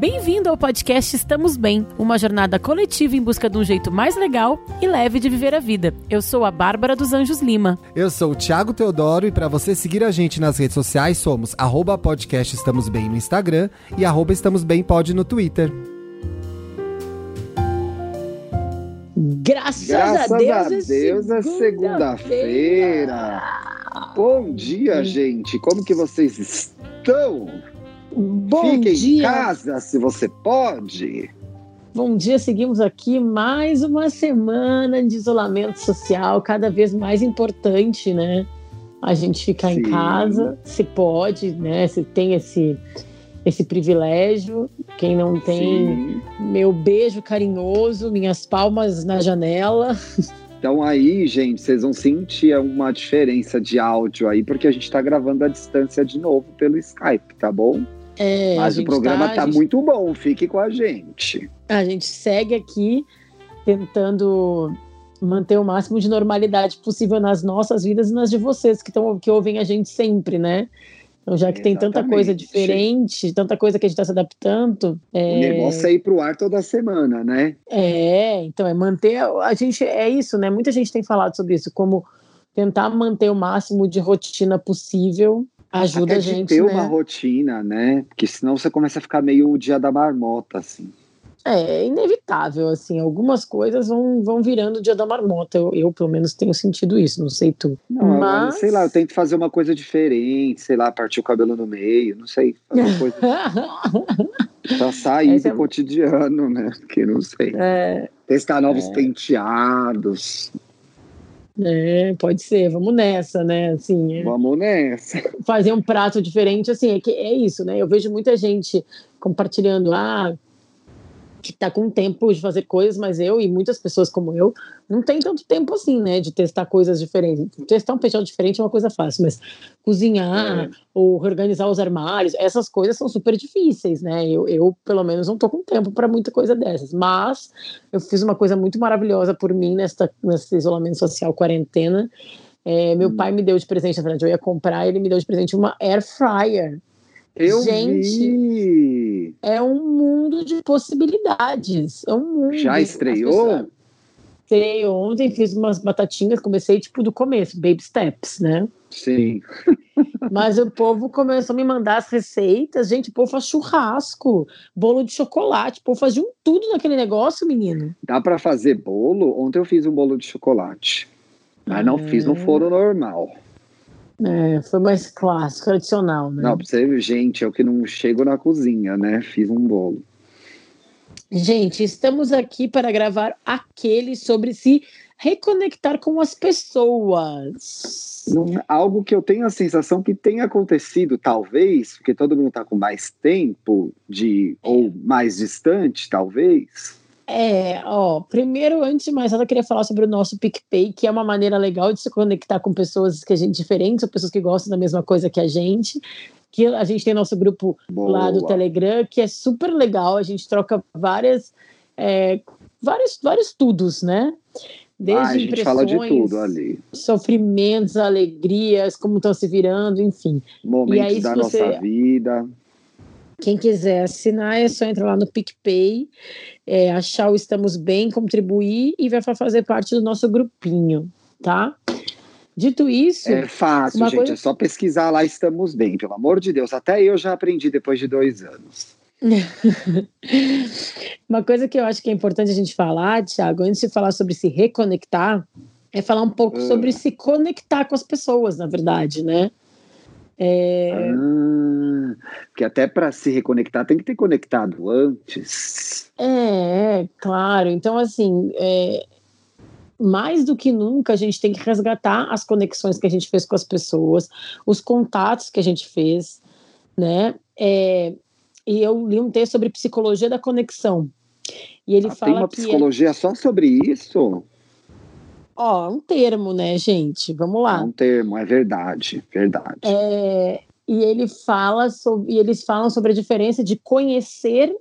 Bem-vindo ao podcast Estamos Bem, uma jornada coletiva em busca de um jeito mais legal e leve de viver a vida. Eu sou a Bárbara dos Anjos Lima. Eu sou o Thiago Teodoro e para você seguir a gente nas redes sociais somos arroba podcast Estamos Bem no Instagram e arroba Estamos Bem Pod no Twitter. Graças, Graças a Deus, a Deus é segunda-feira. Bom dia, gente. Como que vocês estão? Bom Fique dia. em casa se você pode. Bom dia, seguimos aqui mais uma semana de isolamento social, cada vez mais importante, né? A gente ficar em Sim. casa, se pode, né? Se tem esse esse privilégio. Quem não tem, Sim. meu beijo carinhoso, minhas palmas na janela. Então aí, gente, vocês vão sentir uma diferença de áudio aí, porque a gente está gravando à distância de novo pelo Skype, tá bom? É, Mas o programa tá- tá, a gente- muito bom, fique com a gente. A gente segue aqui tentando manter o máximo de normalidade possível nas nossas vidas e nas de vocês que, tão, que ouvem a gente sempre, né? Então, já que tem tanta coisa Exatamente. diferente, tanta coisa que a gente está se adaptando. O É, negócio é ir pro ar toda semana, né? é, então é manter. A gente é isso, né? Muita gente tem falado sobre isso, como tentar manter o máximo de rotina possível ajuda Até a de gente. ter né? uma rotina, né? Porque senão você começa a ficar meio o dia da marmota, assim. É inevitável, assim, algumas coisas vão, vão virando o dia da marmota. Eu, eu, pelo menos, tenho sentido isso, não sei tu. Não, eu- Mas- sei lá, eu tento fazer uma coisa diferente, sei lá, partir o cabelo no meio, não sei, fazer coisa pra sair Esse do é- cotidiano, né? Que não sei. é, Testar novos É. penteados. É, pode ser, vamos nessa, né? Assim, é, Vamos nessa. fazer um prato diferente, assim, é, que, é isso, né? Eu vejo muita gente compartilhando, ah, que tá com tempo de fazer coisas, mas eu e muitas pessoas como eu não tem tanto tempo assim, né, de testar coisas diferentes. Testar um penteado diferente é uma coisa fácil, mas cozinhar É. ou organizar os armários, essas coisas são super difíceis, né? Eu, eu pelo menos não tô com tempo para muita coisa dessas, mas eu fiz uma coisa muito maravilhosa por mim nesta nesse isolamento social, quarentena. É, meu Hum. pai me deu de presente, na verdade, eu ia comprar, ele me deu de presente uma air fryer. Eu Gente, vi. É um mundo de possibilidades. É um mundo. Já estreou? Estreei ontem, fiz umas batatinhas, comecei tipo do começo, baby steps, né? Sim. Mas o povo começou a me mandar as receitas. Gente, o povo faz churrasco, bolo de chocolate, o povo faz de um tudo naquele negócio, menino. Dá pra fazer bolo? Ontem eu fiz um bolo de chocolate. Mas não fiz no Ah. forno normal. É, foi mais clássico, tradicional, né? Não, pra você ver, gente, eu que não chego na cozinha, né? Fiz um bolo. Gente, estamos aqui para gravar aquele sobre se reconectar com as pessoas. Não- algo que eu tenho a sensação que tem acontecido, talvez, porque todo mundo está com mais tempo de ou mais distante, talvez. É, ó, primeiro, antes de mais nada, eu queria falar sobre o nosso PicPay, que é uma maneira legal de se conectar com pessoas que a gente diferentes, ou pessoas que gostam da mesma coisa que a gente. Que a gente tem nosso grupo lá do Boa. Telegram, que é super legal, a gente troca várias, é, vários, vários tudos, né? Desde Ah, a gente fala de tudo ali. sofrimentos, alegrias, como estão se virando, enfim. Momentos aí, da você- nossa vida. Quem quiser assinar é só entrar lá no PicPay, é, achar o Estamos Bem, contribuir e vai fazer parte do nosso grupinho, tá? Dito isso, É fácil, gente. coisa- É só pesquisar lá, estamos bem, pelo amor de Deus. Até eu já aprendi depois de dois anos. uma coisa que eu acho que é importante a gente falar, Thiago, antes de falar sobre se reconectar, é falar um pouco Ah. sobre se conectar com as pessoas, na verdade, né? É, Ah, porque até para se reconectar tem que ter conectado antes. É, é, claro. Então, assim, é, mais do que nunca, a gente tem que resgatar as conexões que a gente fez com as pessoas, os contatos que a gente fez, né? É, e eu li um texto sobre psicologia da conexão. E ele Ah, tem fala uma que é, psicologia só sobre isso? Ó, um termo, né, gente? Vamos É lá. um termo, é verdade, verdade. É, e ele fala sobre, e eles falam sobre a diferença de conhecer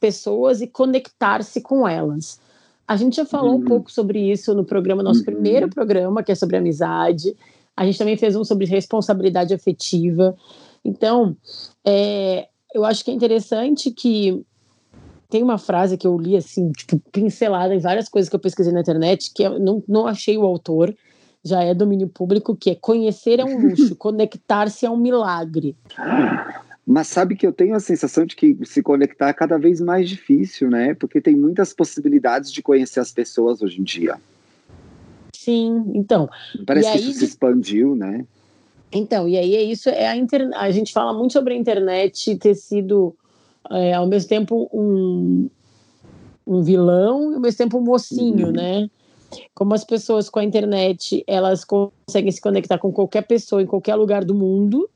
pessoas e conectar-se com elas. A gente já falou um Uhum. pouco sobre isso no programa, nosso Uhum. primeiro programa, que é sobre amizade. A gente também fez um sobre responsabilidade afetiva. Então, é, eu acho que é interessante que tem uma frase que eu li assim, tipo, pincelada em várias coisas que eu pesquisei na internet, que eu não, não achei o autor, já é domínio público, que é conhecer é um luxo, conectar-se é um milagre. Mas sabe que eu tenho a sensação de que se conectar é cada vez mais difícil, né? Porque tem muitas possibilidades de conhecer as pessoas hoje em dia. Sim, então. Parece que aí, isso se expandiu, né? Então, e aí é isso, é a internet. A gente fala muito sobre a internet ter sido é, ao mesmo tempo um, um vilão e ao mesmo tempo um mocinho, uhum. né? Como as pessoas com a internet elas conseguem se conectar com qualquer pessoa em qualquer lugar do mundo,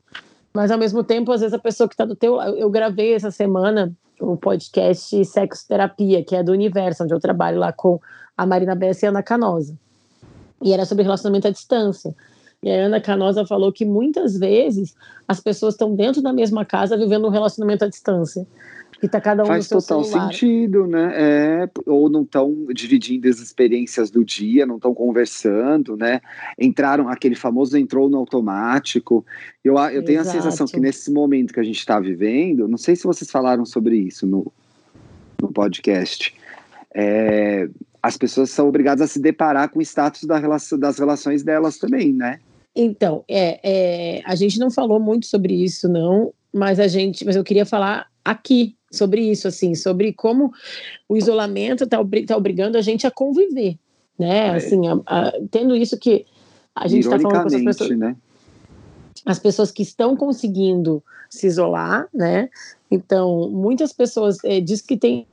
mas ao mesmo tempo, às vezes a pessoa que está do teu. Eu gravei essa semana o um podcast Sexo Terapia, que é do Universo, onde eu trabalho lá com a Marina Bessa e a Ana Canosa. E era sobre relacionamento à distância. E a Ana Canosa falou que muitas vezes as pessoas estão dentro da mesma casa vivendo um relacionamento à distância. Que tá cada um Faz no seu total celular. sentido, né? É, ou não estão dividindo as experiências do dia, não estão conversando, né? Entraram, aquele famoso entrou no automático. Eu, eu tenho a sensação que nesse momento que a gente está vivendo, não sei se vocês falaram sobre isso no, no podcast, é, as pessoas são obrigadas a se deparar com o status da relação, das relações delas também, né? Então, é, é, a gente não falou muito sobre isso, não, mas a gente, mas eu queria falar aqui sobre isso, assim, sobre como o isolamento está tá obrigando a gente a conviver, né? É. Assim, a, a, tendo isso que a gente está falando com as pessoas, né? as pessoas que estão conseguindo se isolar, né? Então, muitas pessoas é, diz que tem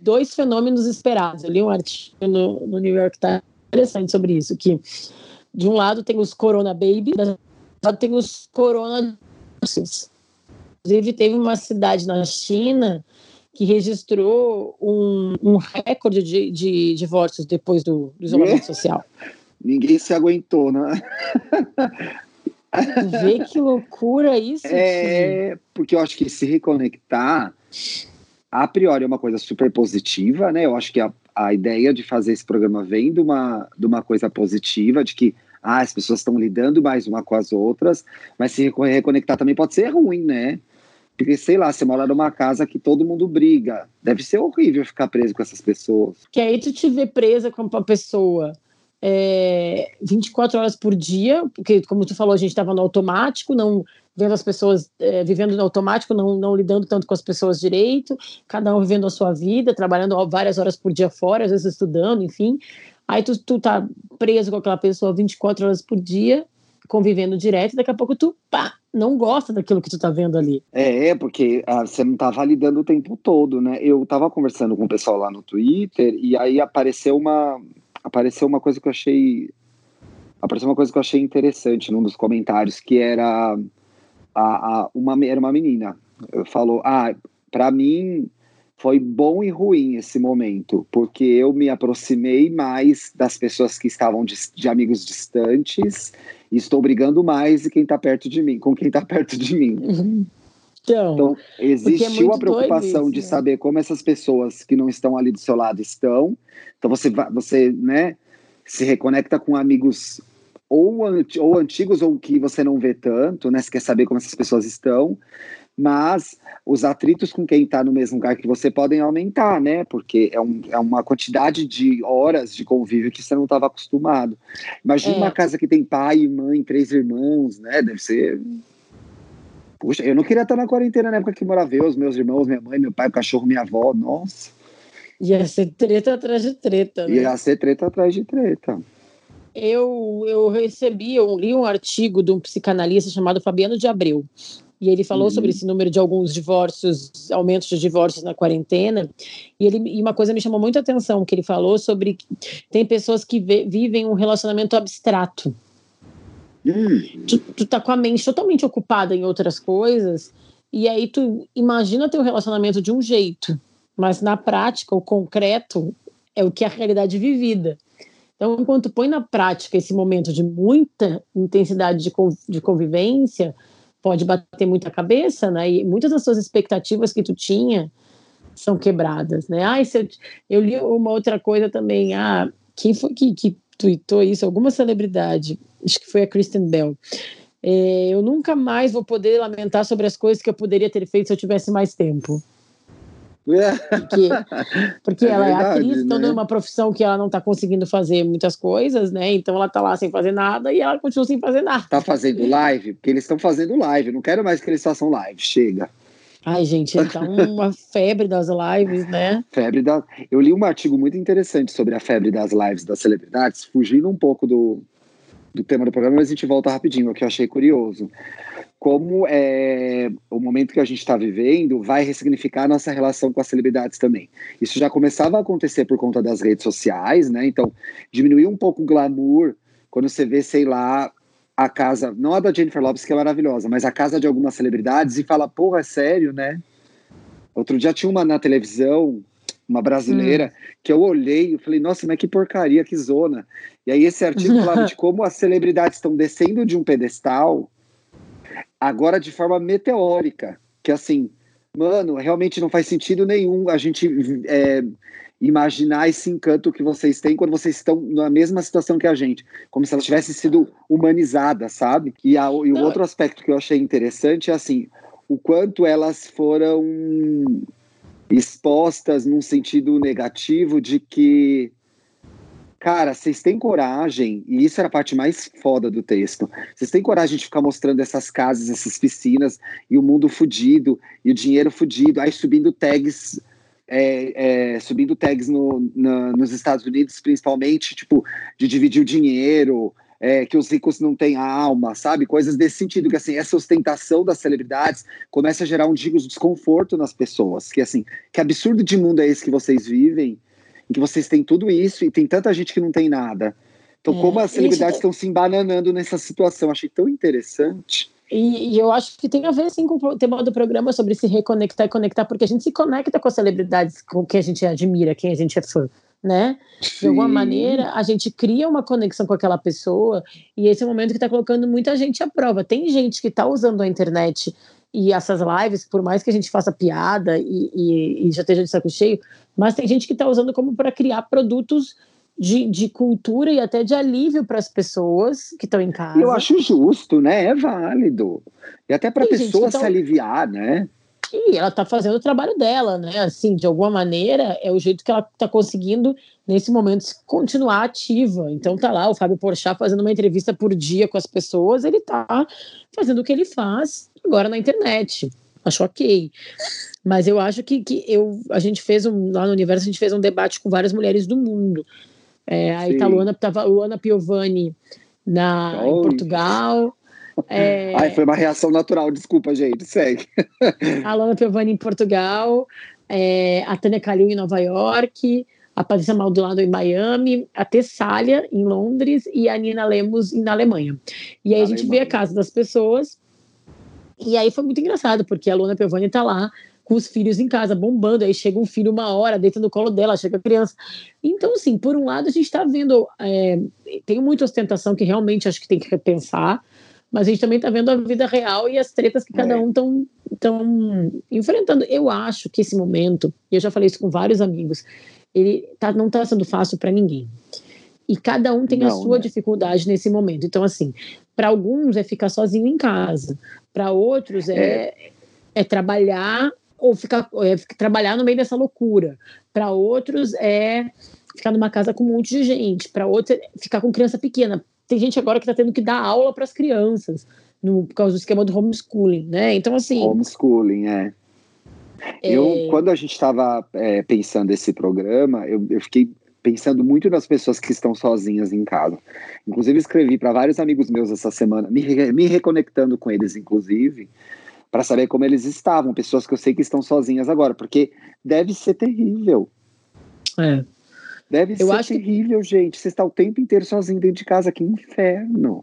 dois fenômenos esperados. Eu li um artigo no, no New York Times interessante sobre isso, que de um lado tem os Corona Baby, do outro lado tem os Corona Inclusive, teve uma cidade na China que registrou um, um recorde de, de divórcios depois do, do isolamento social. Ninguém se aguentou, né? Vê que loucura isso. É, porque eu acho que se reconectar, a priori, é uma coisa super positiva, né? Eu acho que a, a ideia de fazer esse programa vem de uma, de uma coisa positiva, de que ah, as pessoas estão lidando mais uma com as outras, mas se reconectar também pode ser ruim, né? Porque, sei lá, você mora numa casa que todo mundo briga. Deve ser horrível ficar preso com essas pessoas. Que aí tu te vê presa com uma pessoa é, 24 horas por dia, porque, como tu falou, a gente estava no automático, não vendo as pessoas é, vivendo no automático, não, não lidando tanto com as pessoas direito, cada um vivendo a sua vida, trabalhando várias horas por dia fora, às vezes estudando, enfim. Aí tu, tu tá preso com aquela pessoa 24 horas por dia, convivendo direto, daqui a pouco tu, pá, não gosta daquilo que tu tá vendo ali. É, porque ah, você não tá validando o tempo todo, né? Eu tava conversando com o pessoal lá no Twitter e aí apareceu uma apareceu uma coisa que eu achei apareceu uma coisa que eu achei interessante num dos comentários que era a, a uma era uma menina falou ah para mim foi bom e ruim esse momento, porque eu me aproximei mais das pessoas que estavam de, de amigos distantes e estou brigando mais de quem está perto de mim, com quem está perto de mim. Então, então existiu é a preocupação isso, de né? saber como essas pessoas que não estão ali do seu lado estão. Então você você, né, se reconecta com amigos ou, ou antigos ou que você não vê tanto, né? Você quer saber como essas pessoas estão mas os atritos com quem está no mesmo lugar que você podem aumentar, né? Porque é, um, é uma quantidade de horas de convívio que você não estava acostumado. Imagina é. uma casa que tem pai, mãe, três irmãos, né? Deve ser. Puxa, eu não queria estar na quarentena na época que morava eu, os meus irmãos, minha mãe, meu pai, o cachorro, minha avó, nossa. Ia ser treta atrás de treta, né? Ia ser treta atrás de treta. Eu, eu recebi, eu li um artigo de um psicanalista chamado Fabiano de Abreu. E ele falou uhum. sobre esse número de alguns divórcios, aumentos de divórcios na quarentena. E, ele, e uma coisa me chamou muito a atenção, que ele falou sobre que tem pessoas que vivem um relacionamento abstrato. Uhum. Tu, tu tá com a mente totalmente ocupada em outras coisas, e aí tu imagina teu relacionamento de um jeito, mas na prática, o concreto é o que é a realidade vivida. Então, enquanto põe na prática esse momento de muita intensidade de, de convivência, pode bater muita cabeça, né? E muitas das suas expectativas que tu tinha são quebradas, né? Ah, eu, eu, li uma outra coisa também. Ah, quem foi que, que tweetou isso? Alguma celebridade, acho que foi a Kristen Bell. É, eu nunca mais vou poder lamentar sobre as coisas que eu poderia ter feito se eu tivesse mais tempo. Porque, porque é ela verdade, é atriz, então né? é uma profissão que ela não está conseguindo fazer muitas coisas, né? Então ela está lá sem fazer nada e ela continua sem fazer nada. Tá fazendo live? Porque eles estão fazendo live. Não quero mais que eles façam live. Chega. Ai, gente, tá uma febre das lives, né? Febre da. Eu li um artigo muito interessante sobre a febre das lives das celebridades, fugindo um pouco do, do tema do programa, mas a gente volta rapidinho, o que eu achei curioso. Como é, o momento que a gente está vivendo vai ressignificar a nossa relação com as celebridades também. Isso já começava a acontecer por conta das redes sociais, né? Então, diminuiu um pouco o glamour quando você vê, sei lá, a casa, não a da Jennifer Lopes, que é maravilhosa, mas a casa de algumas celebridades e fala, porra, é sério, né? Outro dia tinha uma na televisão, uma brasileira, hum. que eu olhei e falei, nossa, mas que porcaria, que zona. E aí esse artigo falava de como as celebridades estão descendo de um pedestal, agora de forma meteórica, que assim, mano, realmente não faz sentido nenhum a gente é, imaginar esse encanto que vocês têm quando vocês estão na mesma situação que a gente, como se elas tivessem sido humanizadas, sabe? E, a, e o outro aspecto que eu achei interessante é assim, o quanto elas foram expostas num sentido negativo de que Cara, vocês têm coragem, e isso era a parte mais foda do texto. Vocês têm coragem de ficar mostrando essas casas, essas piscinas, e o mundo fudido, e o dinheiro fudido, aí subindo tags é, é, subindo tags no, na, nos Estados Unidos, principalmente, tipo, de dividir o dinheiro, é, que os ricos não têm alma, sabe? Coisas desse sentido, que assim, essa ostentação das celebridades começa a gerar um digo desconforto nas pessoas, que assim, que absurdo de mundo é esse que vocês vivem, em que vocês têm tudo isso e tem tanta gente que não tem nada. Então, é, como as celebridades estão se embananando nessa situação, achei tão interessante. E, e, eu acho que tem a ver, sim, com o tema do programa sobre se reconectar e conectar, porque a gente se conecta com as celebridades com quem a gente admira, quem a gente é fã, né? Sim. De alguma maneira, a gente cria uma conexão com aquela pessoa, e esse é o momento que está colocando muita gente à prova. Tem gente que está usando a internet e essas lives, por mais que a gente faça piada e, e, e já esteja de saco cheio, mas tem gente que está usando como para criar produtos de, de cultura e até de alívio para as pessoas que estão em casa. Eu acho justo, né? É válido. E até para a pessoa se aliviar, né? E ela está fazendo o trabalho dela, né? Assim, de alguma maneira, é o jeito que ela está conseguindo, nesse momento, continuar ativa. Então tá lá o Fábio Porchat fazendo uma entrevista por dia com as pessoas, ele está fazendo o que ele faz agora na internet. Acho ok. Mas eu acho que, que eu, a gente fez um, lá no universo, a gente fez um debate com várias mulheres do mundo. É, aí tá a Luana, tava Luana Piovani na, em Portugal. É, Ai, foi uma reação natural, desculpa, gente, segue. a Luana Piovani em Portugal, é, a Tânia Calil em Nova York, a Patrícia Maldonado em Miami, a Tessália em Londres e a Nina Lemos na Alemanha. E aí a gente vê a casa das pessoas. E aí foi muito engraçado, porque a Luana Piovani tá lá com os filhos em casa, bombando. Aí chega um filho uma hora, deita no colo dela, chega a criança. Então, assim, por um lado, a gente está vendo. É, tem muita ostentação que realmente acho que tem que repensar, mas a gente também está vendo a vida real e as tretas que cada é. um estão enfrentando. Eu acho que esse momento, e eu já falei isso com vários amigos, ele tá, não está sendo fácil para ninguém. E cada um tem não, a sua né? dificuldade nesse momento. Então, assim, para alguns é ficar sozinho em casa, para outros é, é, é trabalhar ou ficar, é, trabalhar no meio dessa loucura. Para outros é ficar numa casa com um monte de gente. Para outros é ficar com criança pequena. Tem gente agora que está tendo que dar aula para as crianças no, por causa do esquema do homeschooling, né? Então assim. Homeschooling, é. é... Eu, quando a gente estava é, pensando esse programa, eu, eu fiquei pensando muito nas pessoas que estão sozinhas em casa. Inclusive, escrevi para vários amigos meus essa semana, me, me reconectando com eles, inclusive, para saber como eles estavam, pessoas que eu sei que estão sozinhas agora, porque deve ser terrível. É. Deve eu ser terrível, que... gente. Você está o tempo inteiro sozinho dentro de casa, que inferno.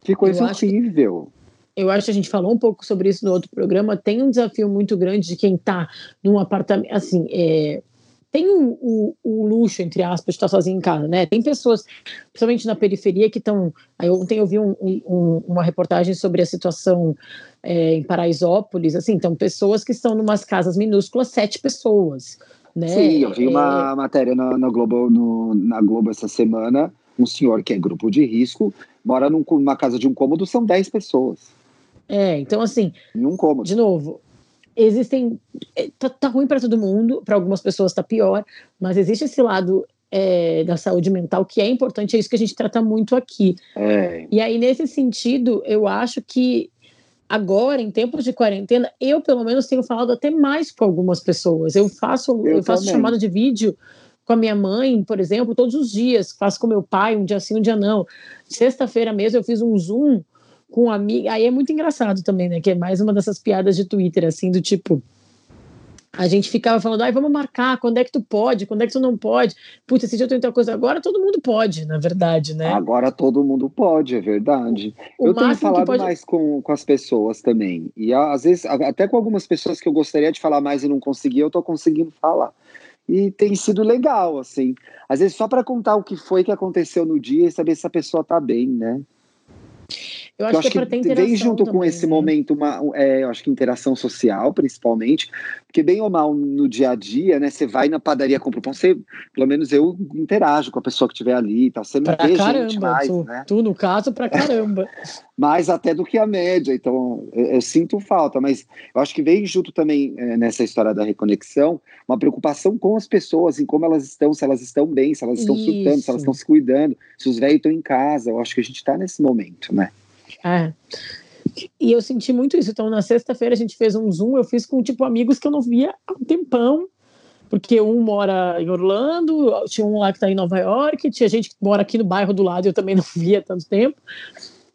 Que coisa eu horrível. Eu acho que a gente falou um pouco sobre isso no outro programa. Tem um desafio muito grande de quem está num apartamento, assim, é, tem o, o, o, luxo, entre aspas, de estar sozinho em casa, né? Tem pessoas, principalmente na periferia, que estão. Ontem eu vi um, um, uma reportagem sobre a situação é, em Paraisópolis, assim, então pessoas que estão em umas casas minúsculas, sete pessoas. Né? Sim, eu vi é... uma matéria na, na, Globo, no, na Globo essa semana, um senhor que é grupo de risco, mora num, numa casa de um cômodo, são dez pessoas. É, então assim. Em um cômodo. De novo, existem. é, Tá, tá ruim para todo mundo, para algumas pessoas tá pior, mas existe esse lado é, da saúde mental que é importante, é isso que a gente trata muito aqui. É, E aí, nesse sentido, eu acho que agora, em tempos de quarentena, eu pelo menos tenho falado até mais com algumas pessoas. Eu faço, eu, Eu faço também. chamada de vídeo com a minha mãe, por exemplo, todos os dias. Faço com meu pai, um dia sim, um dia não. Sexta-feira mesmo eu fiz um Zoom com uma amiga. Aí é muito engraçado também, né? Que é mais uma dessas piadas de Twitter, assim, do tipo. A gente ficava falando, ai, vamos marcar, quando é que tu pode, quando é que tu não pode? Putz, esse dia eu tenho tal coisa. Agora todo mundo pode, na verdade, né? Agora todo mundo pode, é verdade. O eu tenho falado pode- mais com, com as pessoas também. E às vezes, até com algumas pessoas que eu gostaria de falar mais e não consegui, eu tô conseguindo falar. E tem sido legal, assim. Às vezes só para contar o que foi que aconteceu no dia e saber se a pessoa tá bem, né? Eu Porque acho, que é ter interação. vem junto com também, esse né? momento, uma, é, eu acho que interação social, principalmente, porque bem ou mal no dia a dia, né? Você vai na padaria, compra o pão, você, pelo menos eu interajo com a pessoa que estiver ali e tal. Você não Pra vê caramba, gente mais, tu, né? tu, no caso, pra caramba. mais até do que a média. Então, eu, eu sinto falta, mas eu acho que vem junto também é, nessa história da reconexão uma preocupação com as pessoas, em como elas estão, se elas estão bem, se elas estão surtando, se Isso. elas estão se cuidando, se os velhos estão em casa. Eu acho que a gente está nesse momento, né? É. E eu senti muito isso. Então, na sexta-feira, a gente fez um Zoom. Eu fiz com, tipo, amigos que eu não via há um tempão. Porque um mora em Orlando, tinha um lá que tá em Nova York, tinha gente que mora aqui no bairro do lado, eu também não via há tanto tempo.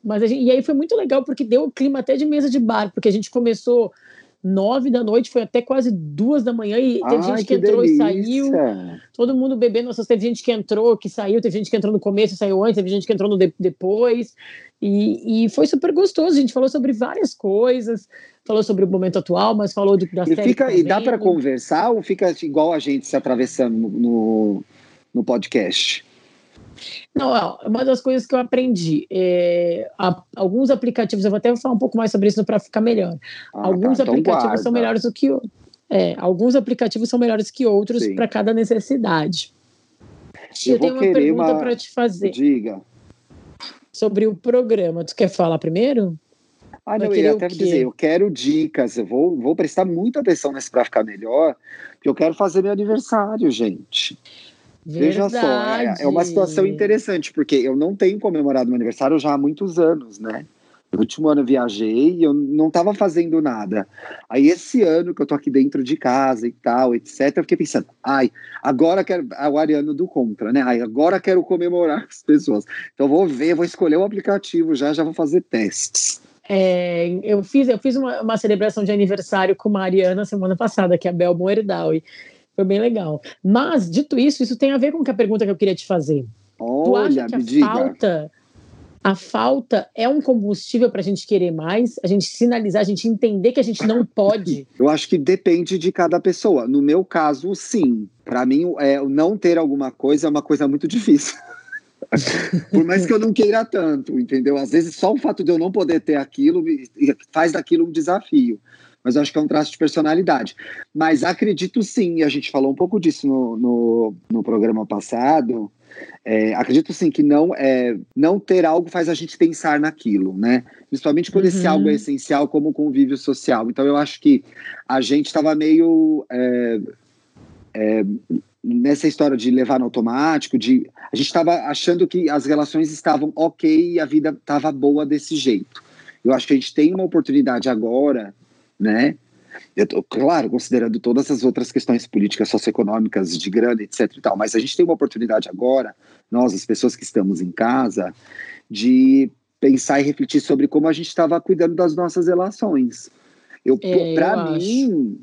Mas gente, e aí foi muito legal, porque deu o clima até de mesa de bar, porque a gente começou nove da noite, foi até quase duas da manhã, e teve Ai, gente que, entrou delícia. e saiu. todo mundo bebendo. Nossa, teve gente que entrou, que saiu, teve gente que entrou no começo e saiu antes, teve gente que entrou no de- depois. E, e foi super gostoso. A gente falou sobre várias coisas, falou sobre o momento atual, mas falou do, da E, série. fica, que e dá para conversar ou fica igual a gente se atravessando no, no podcast? Não, uma das coisas que eu aprendi, é, a- alguns aplicativos, eu vou até falar um pouco mais sobre isso para ficar melhor. Ah, alguns tá, então aplicativos são guarda. melhores do que é, alguns aplicativos são melhores que outros para cada necessidade. E Eu eu tenho uma pergunta uma- para te fazer Diga. sobre o programa. Tu quer falar primeiro? Ah, não, eu ia até dizer, eu quero dicas, eu vou, vou prestar muita atenção nesse para ficar melhor, porque eu quero fazer meu aniversário, gente. Veja só, é, é uma situação interessante, porque eu não tenho comemorado meu aniversário já há muitos anos, né? No último ano eu viajei e eu não estava fazendo nada. Aí esse ano que eu tô aqui dentro de casa e tal, etc, eu fiquei pensando, ai, agora quero, ah, o Ariano do Contra, né? Ai, agora quero comemorar as pessoas. Então eu vou ver, vou escolher o aplicativo já, já vou fazer testes. É, eu fiz, eu fiz uma, uma celebração de aniversário com a Mariana semana passada, que é a Bel Moerdal, e foi bem legal. Mas, dito isso, isso tem a ver com a pergunta que eu queria te fazer. tu Olha, acha que a falta, a falta é um combustível para a gente querer mais, a gente sinalizar, a gente entender que a gente não pode? Eu acho que depende de cada pessoa. No meu caso, sim. Para mim, é, não ter alguma coisa é uma coisa muito difícil. Por mais que eu não queira tanto, entendeu? Às vezes só o fato de eu não poder ter aquilo faz daquilo um desafio. Mas eu acho que é um traço de personalidade. Mas acredito sim, e a gente falou um pouco disso no, no, no programa passado. é, acredito sim que não é não ter algo faz a gente pensar naquilo, né? Principalmente quando esse Uhum. algo é essencial como o convívio social. Então eu acho que a gente estava meio é, é, nessa história de levar no automático, de a gente estava achando que as relações estavam ok e a vida estava boa desse jeito. Eu acho que a gente tem uma oportunidade agora, né? Eu tô, claro, considerando todas as outras questões políticas, socioeconômicas, de grana, etc e tal, mas a gente tem uma oportunidade agora, nós, as pessoas que estamos em casa, de pensar e refletir sobre como a gente estava cuidando das nossas relações. Eu, É, para mim,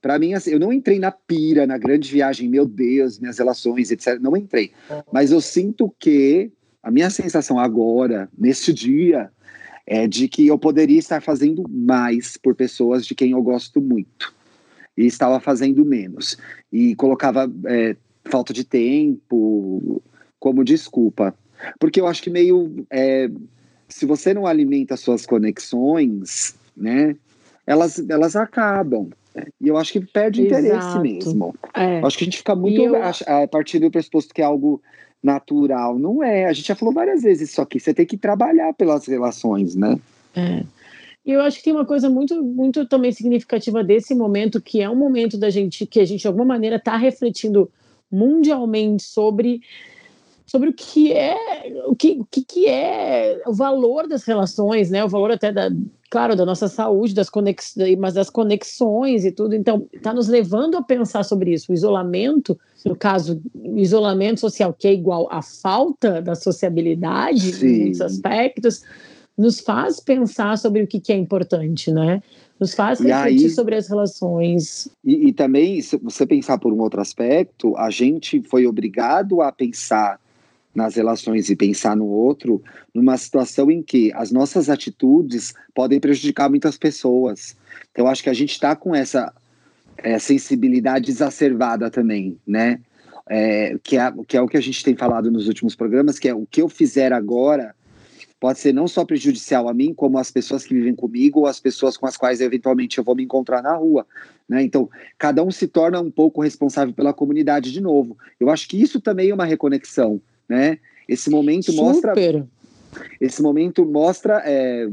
para mim, assim, eu não entrei na pira, na grande viagem, meu Deus, minhas relações, etc. Não entrei. Mas eu sinto que a minha sensação agora, neste dia, é de que eu poderia estar fazendo mais por pessoas de quem eu gosto muito. E estava fazendo menos. E colocava é, falta de tempo como desculpa. Porque eu acho que meio. é, se você não alimenta suas conexões, né? Elas, elas acabam. E eu acho que perde interesse Exato. mesmo. É. Acho que a gente fica muito eu- a, a partir do pressuposto que é algo natural. Não é. A gente já falou várias vezes isso aqui. Você tem que trabalhar pelas relações, né? É. E eu acho que tem uma coisa muito, muito também significativa desse momento, que é um momento da gente, que a gente de alguma maneira está refletindo mundialmente sobre sobre o que é o que, o que é o valor das relações, né? O valor até da, claro, da nossa saúde, das conexões, mas das conexões e tudo. Então, está nos levando a pensar sobre isso. O isolamento, no caso, isolamento social, que é igual à falta da sociabilidade Sim. em muitos aspectos, nos faz pensar sobre o que, que é importante, né? Nos faz refletir aí, sobre as relações. E, e, também, se você pensar por um outro aspecto, a gente foi obrigado a pensar nas relações e pensar no outro numa situação em que as nossas atitudes podem prejudicar muitas pessoas. Então, acho que a gente está com essa é, sensibilidade exacerbada também, né? É, que, é, que é o que a gente tem falado nos últimos programas, que é o que eu fizer agora pode ser não só prejudicial a mim, como as pessoas que vivem comigo ou as pessoas com as quais eventualmente eu vou me encontrar na rua. Né? Então, cada um se torna um pouco responsável pela comunidade de novo. Eu acho que isso também é uma reconexão. Né? Esse momento Super. mostra. Esse momento mostra. É,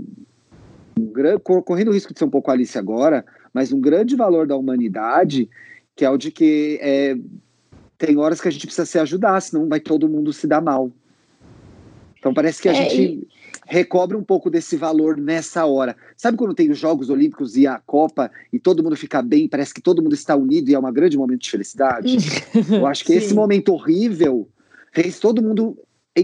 um grande, correndo o risco de ser um pouco Alice agora, mas um grande valor da humanidade, que é o de que é, tem horas que a gente precisa se ajudar, senão vai todo mundo se dar mal. Então parece que a é, gente e... recobre um pouco desse valor nessa hora. Sabe quando tem os Jogos Olímpicos e a Copa e todo mundo fica bem, parece que todo mundo está unido e é um grande momento de felicidade? Eu acho que esse momento horrível fez todo mundo,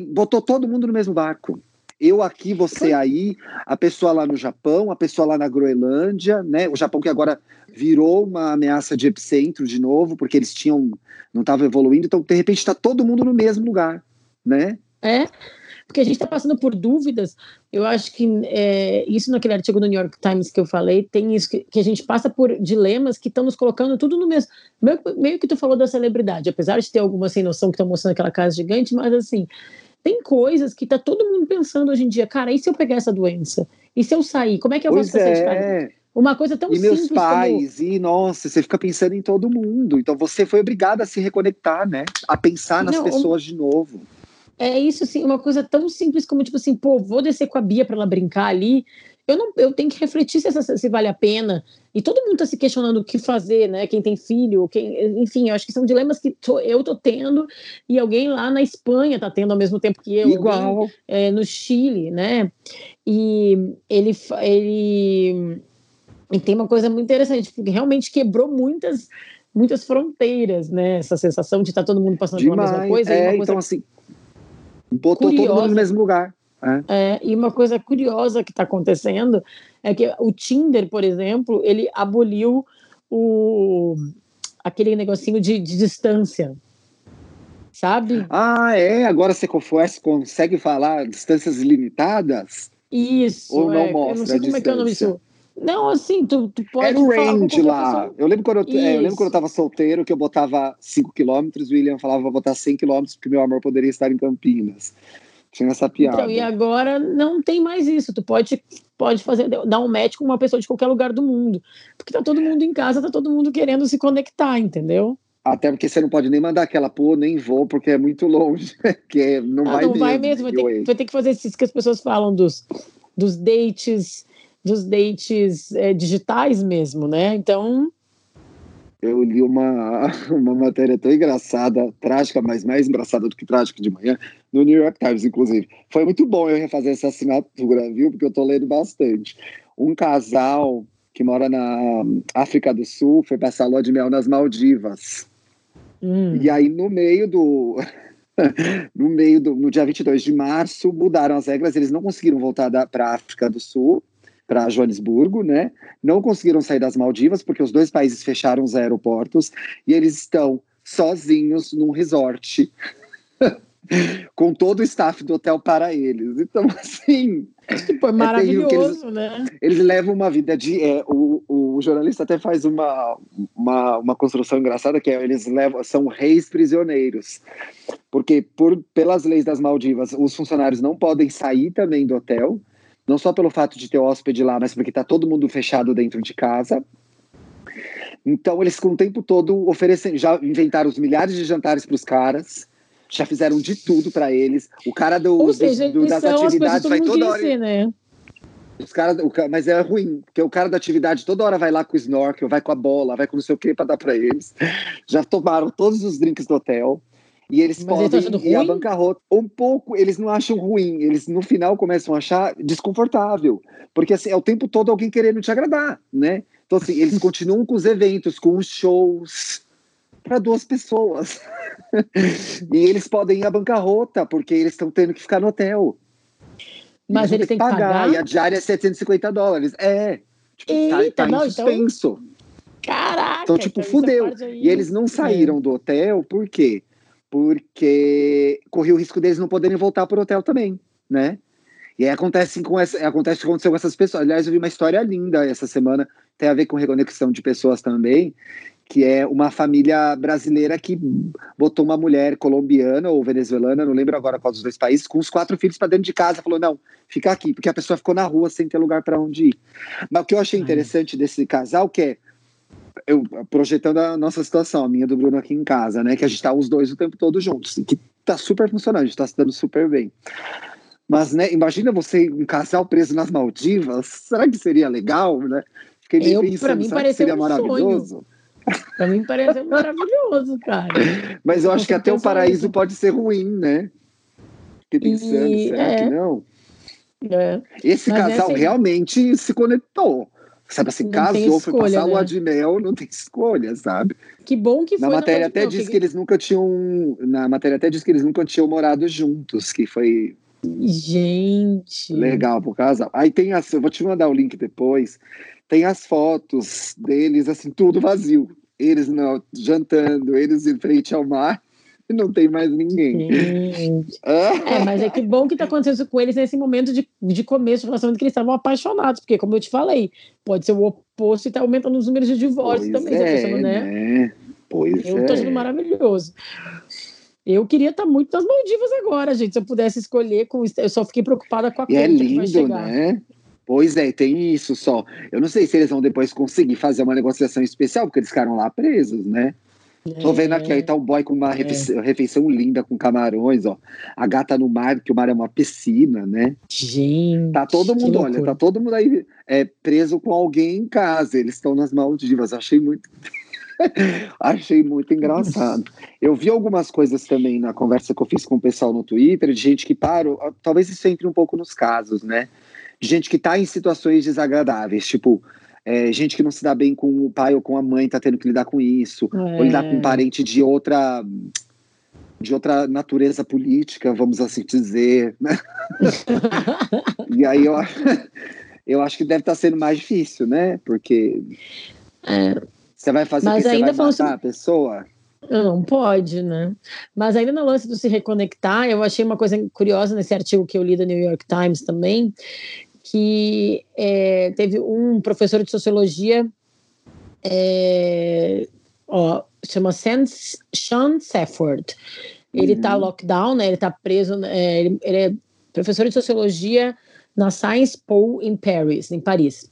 botou todo mundo no mesmo barco. Eu aqui, você aí, a pessoa lá no Japão, a pessoa lá na Groenlândia, né? O Japão que agora virou uma ameaça de epicentro de novo, porque eles tinham, não estavam evoluindo, então de repente está todo mundo no mesmo lugar, né? É, porque a gente está passando por dúvidas. Eu acho que é, isso naquele artigo do New York Times que eu falei, tem isso, que, que a gente passa por dilemas que estão nos colocando tudo no mesmo. Meio, meio, que tu falou da celebridade, apesar de ter alguma sem noção que estão mostrando aquela casa gigante, mas assim, tem coisas que tá todo mundo pensando hoje em dia, cara, e se eu pegar essa doença? E se eu sair? Como é que eu pois vou é. sair Uma coisa tão e simples. E meus pais, como... e nossa, você fica pensando em todo mundo. Então você foi obrigada a se reconectar, né? A pensar nas Não, pessoas de novo é isso, assim, uma coisa tão simples como, tipo assim, pô, vou descer com a Bia para ela brincar ali. Eu, não, eu tenho que refletir se, essa, se vale a pena. E todo mundo está se questionando o que fazer, né? Quem tem filho, quem, enfim, eu acho que são dilemas que tô, eu tô tendo e alguém lá na Espanha tá tendo ao mesmo tempo que eu. Igual. Alguém, é, no Chile, né? E ele, ele e tem uma coisa muito interessante, porque realmente quebrou muitas muitas fronteiras, né? Essa sensação de estar tá todo mundo passando Demais. pela mesma coisa. É, coisa... então assim, Botou curiosa, todo mundo no mesmo lugar. É. é. e uma coisa curiosa que está acontecendo é que o Tinder, por exemplo, ele aboliu o, aquele negocinho de, de distância. Sabe? Ah, é? Agora você consegue falar distâncias limitadas? Isso. Ou não é. mostra Eu não sei como é que é o nome disso. Não, assim, tu, tu pode. Era o range lá. Eu lembro, quando eu, é, eu lembro quando eu tava solteiro que eu botava 5 km, o William falava vou botar 100 km porque meu amor poderia estar em Campinas. Tinha essa piada. Então, e agora não tem mais isso. Tu pode, pode fazer, dar um match com uma pessoa de qualquer lugar do mundo. Porque tá todo mundo em casa, tá todo mundo querendo se conectar, entendeu? Até porque você não pode nem mandar aquela, pô, nem vou, porque é muito longe. que não ah, vai não mesmo. vai mesmo. Vai ter, vai ter que fazer isso que as pessoas falam dos, dos dates dos dates é, digitais mesmo, né? Então. Eu li uma, uma matéria tão engraçada, trágica, mas mais engraçada do que trágica de manhã, no New York Times, inclusive. Foi muito bom eu refazer essa assinatura, viu? Porque eu tô lendo bastante. Um casal que mora na África do Sul foi passar lua de mel nas Maldivas. Hum. E aí, no meio do. no meio do. No dia 22 de março, mudaram as regras, eles não conseguiram voltar para a África do Sul para Joanesburgo, né? Não conseguiram sair das Maldivas porque os dois países fecharam os aeroportos e eles estão sozinhos num resort. com todo o staff do hotel para eles. Então, assim. Tipo, é maravilhoso, é eles, né? Eles levam uma vida de. É, o, o jornalista até faz uma, uma, uma construção engraçada que é eles levam, são reis prisioneiros. Porque, por, pelas leis das Maldivas, os funcionários não podem sair também do hotel não só pelo fato de ter hóspede lá, mas porque está todo mundo fechado dentro de casa. Então eles com o tempo todo oferecem, já inventaram os milhares de jantares para os caras, já fizeram de tudo para eles. O cara do, seja, do, do das atividades vai toda hora. né? Os cara, o, mas é ruim, porque o cara da atividade toda hora vai lá com o snorkel, vai com a bola, vai com não sei o que para dar para eles. Já tomaram todos os drinks do hotel. E eles Mas podem eles ir à bancarrota. Um pouco, eles não acham ruim, eles no final começam a achar desconfortável. Porque assim, é o tempo todo alguém querendo te agradar, né? Então, assim, eles continuam com os eventos, com os shows para duas pessoas. e eles podem ir à bancarrota, porque eles estão tendo que ficar no hotel. Mas eles ter têm que pagar? E a diária é 750 dólares. É. Tipo, tá- Eita, tá, não, em então- suspenso. Caraca! Então, tipo, essa fudeu. E eles não saíram do hotel, por quê? Porque corria o risco deles não poderem voltar pro hotel também, né? E aí acontece com essa, acontece o aconteceu com essas pessoas. Aliás, eu vi uma história linda essa semana, tem a ver com reconexão de pessoas também, que é uma família brasileira que botou uma mulher colombiana ou venezuelana, não lembro agora qual dos dois países, com os quatro filhos para dentro de casa, falou: não, fica aqui, porque a pessoa ficou na rua sem ter lugar para onde ir. Mas o que eu achei Ai. interessante desse casal, que é eu projetando a nossa situação, a minha do Bruno aqui em casa, né? Que a gente tá os dois o tempo todo juntos, que tá super funcionando, a gente tá se dando super bem. Mas, né, imagina você, um casal preso nas Maldivas, será que seria legal, né? Fiquei meio Eu- pensando, mim será que seria um maravilhoso? Pra mim pareceu maravilhoso, cara. Mas eu acho que até o paraíso nisso. pode ser ruim, né? Fiquei pensando, E- será é. que não? É. Esse Mas é casal assim- realmente se conectou. Sabe assim, Não casou, foi escolha, passar né? lua de mel, não tem escolha, sabe? Que bom que foi. Na matéria lua de até diz que eles nunca tinham. Na matéria até diz que eles nunca tinham morado juntos, que foi Gente. legal pro casal. Aí tem as. Eu vou te mandar o link depois. Tem as fotos deles, assim, tudo vazio. Eles não, jantando, eles em frente ao mar, não tem mais ninguém. Ah, É, mas é que bom que tá acontecendo isso com eles nesse momento de, de começo de relacionamento que eles estavam apaixonados, porque, como eu te falei, pode ser o oposto e tá aumentando os números de divórcio pois também. tá é, pensando, né? né? Pois Eu tô achando é. maravilhoso. Eu queria estar muito nas Maldivas agora, gente. Se eu pudesse escolher, com eu só fiquei preocupada com a E é conta que vai lindo, chegar. né? Pois é, tem isso só. Eu não sei se eles vão depois conseguir fazer uma negociação especial, porque eles ficaram lá presos, né? Tô vendo aqui, aí tá o boy com uma É. refeição, refeição linda com camarões, ó. A gata no mar, que o mar é uma piscina, né? Gente. Tá todo mundo, olha, tá todo mundo aí é, preso com alguém em casa. Eles estão nas Maldivas. Achei muito. Achei muito engraçado. Eu vi algumas coisas também na conversa que eu fiz com o pessoal no Twitter, de gente que parou. Talvez isso entre um pouco nos casos, né? De gente que tá em situações desagradáveis, tipo. É, gente que não se dá bem com o pai ou com a mãe, tá tendo que lidar com isso ou lidar com um É. parente de outra de outra natureza política, vamos assim dizer, né? e aí eu, eu acho que deve estar sendo mais difícil, né? Porque É. você vai fazer Mas o que? Você ainda vai falando matar sobre- a pessoa? Não pode, né? Mas ainda no lance do se reconectar, eu achei uma coisa curiosa nesse artigo que eu li da New York Times também, que é, teve um professor de sociologia, é, ó, chama Sam- Sean Safford. Ele Uhum. tá lockdown, né? Ele tá preso, é, ele, ele é professor de sociologia na Science Po em Paris, em Paris.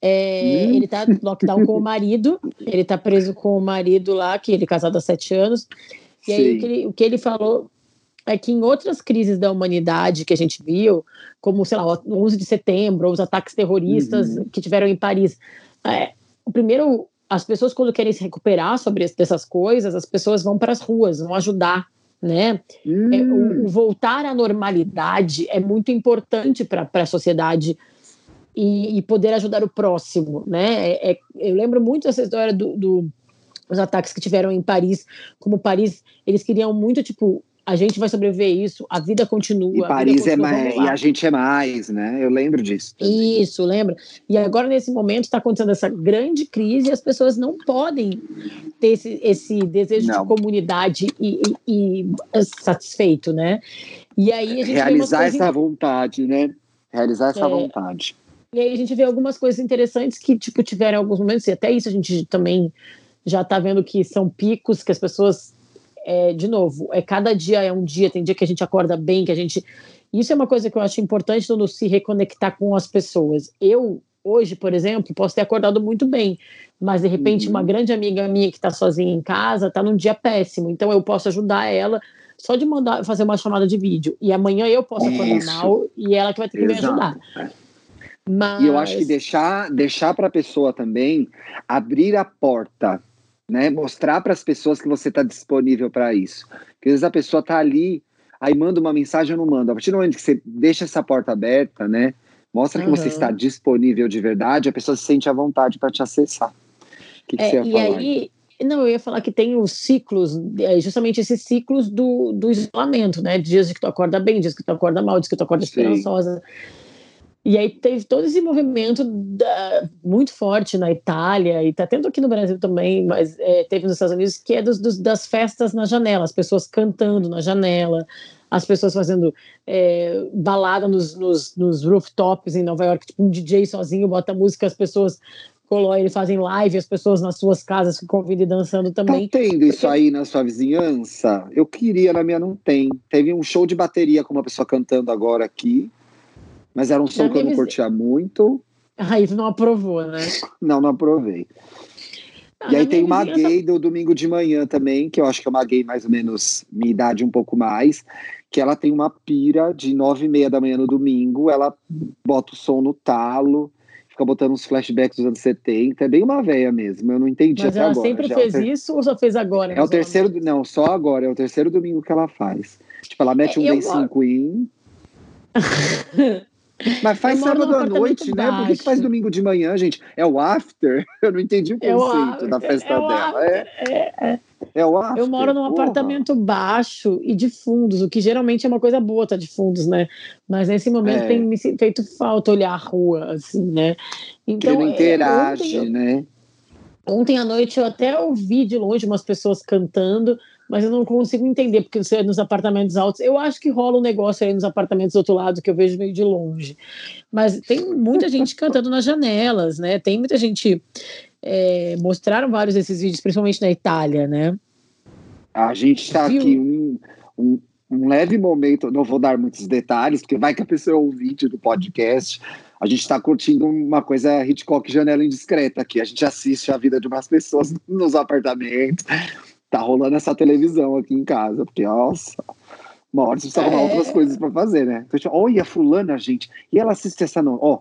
É, Hum. Ele tá lockdown com o marido, ele tá preso com o marido lá, que ele é casado há sete anos. E aí Sim. o que, ele, o que ele falou é que em outras crises da humanidade que a gente viu, como, sei lá, o 11 de setembro, os ataques terroristas Uhum. que tiveram em Paris, é, o primeiro, as pessoas quando querem se recuperar sobre es- dessas coisas, as pessoas vão para as ruas, vão ajudar, né? É, Hum, o, o voltar à normalidade é muito importante para a sociedade e, e poder ajudar o próximo, né? É- é- eu lembro muito dessa história do, do- dos ataques que tiveram em Paris, como Paris, eles queriam muito tipo a gente vai sobreviver a isso, a vida continua. e Paris é continua, mais. vamos E a gente é mais, né? Eu lembro disso. Isso, lembra? E agora, nesse momento, está acontecendo essa grande crise e as pessoas não podem ter esse, esse desejo Não. de comunidade e, e- e satisfeito, né? E aí a gente Realizar coisas essa vontade, né? Realizar essa É. vontade. E aí a gente vê algumas coisas interessantes que, tipo, tiveram alguns momentos, e até isso a gente também já está vendo que são picos que as pessoas, é, de novo, é cada dia é um dia, tem dia que a gente acorda bem, que a gente. Isso é uma coisa que eu acho importante no se reconectar com as pessoas. Eu, hoje, por exemplo, posso ter acordado muito bem, mas de repente Uhum. uma grande amiga minha que está sozinha em casa está num dia péssimo, então eu posso ajudar ela só de mandar fazer uma chamada de vídeo. E amanhã eu posso acordar Isso. mal e ela que vai ter que me Exato. ajudar. Mas... E eu acho que deixar, deixar para a pessoa também abrir a porta, né? Mostrar para as pessoas que você está disponível para isso. Porque às vezes a pessoa está ali, aí manda uma mensagem ou não manda. A partir do momento que você deixa essa porta aberta, né? Mostra que uhum. você está disponível de verdade, a pessoa se sente à vontade para te acessar. O que, que é, você ia e falar? Aí, não, eu ia falar que tem os ciclos, é, justamente esses ciclos do, do isolamento, né? Dias que tu acorda bem, dias que tu acorda mal, dias que tu acorda esperançosa. E aí teve todo esse movimento da, muito forte na Itália, e está tendo aqui no Brasil também, mas é, teve nos Estados Unidos, que é dos, dos, das festas na janela, as pessoas cantando na janela, as pessoas fazendo é, balada nos, nos, nos, rooftops em Nova York, tipo um DJ sozinho bota música, as pessoas eles fazem live, as pessoas nas suas casas se convidam e dançando também. Tá tendo isso aí na sua vizinhança? Eu queria, na minha não tem. Teve um show de bateria com uma pessoa cantando agora aqui, mas era um som que eu não curtia muito. Aí tu não aprovou, né? não, não aprovei. Ah, e aí tem uma gay do domingo de manhã também, que eu acho que é uma gay mais ou menos minha idade um pouco mais, que ela tem uma pira de nove e meia da manhã no domingo, ela bota o som no talo, fica botando uns flashbacks dos anos 70, é bem uma véia mesmo, eu não entendi Mas até ela agora. sempre Já fez é ter... isso ou só fez agora? É o terceiro, não, só agora, é o terceiro domingo que ela faz. Tipo, ela mete é, um Day 5 in... Mas faz sábado à noite, né? Por que, que, faz domingo de manhã, gente? É o after? Eu não entendi o conceito é o da festa é dela. É, é, é, é. o after. Eu moro num Porra. apartamento baixo e de fundos, o que geralmente é uma coisa boa, tá de fundos, né? Mas nesse momento é. tem me feito falta olhar a rua, assim, né? Então, não interage, ontem, né? Ontem à noite eu até ouvi de longe umas pessoas cantando, mas eu não consigo entender, porque você é nos apartamentos altos. Eu acho que rola um negócio aí nos apartamentos do outro lado que eu vejo meio de longe. Mas tem muita gente cantando nas janelas, né? Tem muita gente. É, mostraram vários desses vídeos, principalmente na Itália, né? A gente está aqui um, um, um, leve momento, não vou dar muitos detalhes, porque vai que a pessoa ouve o vídeo do podcast. A gente está curtindo uma coisa Hitchcock janela indiscreta aqui. A gente assiste a vida de umas pessoas nos apartamentos tá rolando essa televisão aqui em casa, porque, nossa, uma hora você precisa arrumar é. outras coisas para fazer, né? Então, olha, fulana, gente, e ela assiste essa não, ó,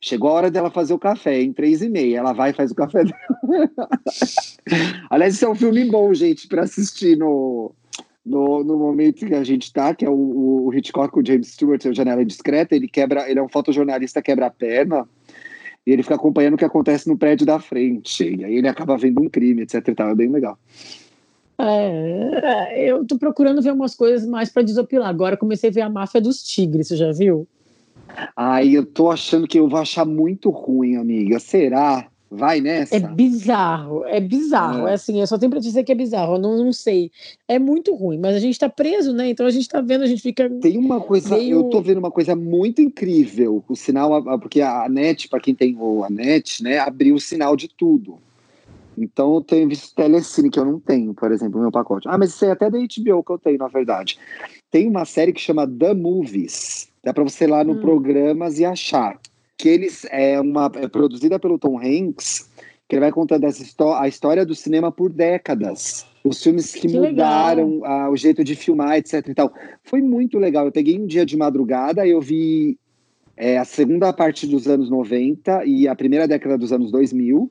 chegou a hora dela fazer o café, em três e meia, ela vai e faz o café dela. Aliás, esse é um filme bom, gente, para assistir no, no, no momento que a gente tá, que é o, o Hitchcock o James Stewart, o Janela Discreta, ele quebra, ele é um fotojornalista quebra a perna, e ele fica acompanhando o que acontece no prédio da frente, e aí ele acaba vendo um crime, etc e tal, é bem legal. É, eu tô procurando ver umas coisas mais para desopilar. Agora comecei a ver a máfia dos tigres, você já viu? Ai, eu tô achando que eu vou achar muito ruim, amiga. Será? Vai nessa? É bizarro, é bizarro. É, é assim, eu só tenho pra dizer que é bizarro, eu não, não sei. É muito ruim, mas a gente tá preso, né? Então a gente tá vendo, a gente fica. Tem uma coisa, meio... eu tô vendo uma coisa muito incrível. O sinal, porque a NET, para quem tem o a NET, né, abriu o sinal de tudo. Então eu tenho visto telecine que eu não tenho, por exemplo, no meu pacote. Ah, mas isso é até da HBO que eu tenho, na verdade. Tem uma série que chama The Movies. Dá para você ir lá no hum. Programas e achar. Que eles é uma é produzida pelo Tom Hanks, que ele vai contando essa a história do cinema por décadas. Os filmes que, que mudaram o jeito de filmar, etc e tal. Foi muito legal. Eu peguei um dia de madrugada, eu vi é, a segunda parte dos anos 90 e a primeira década dos anos 2000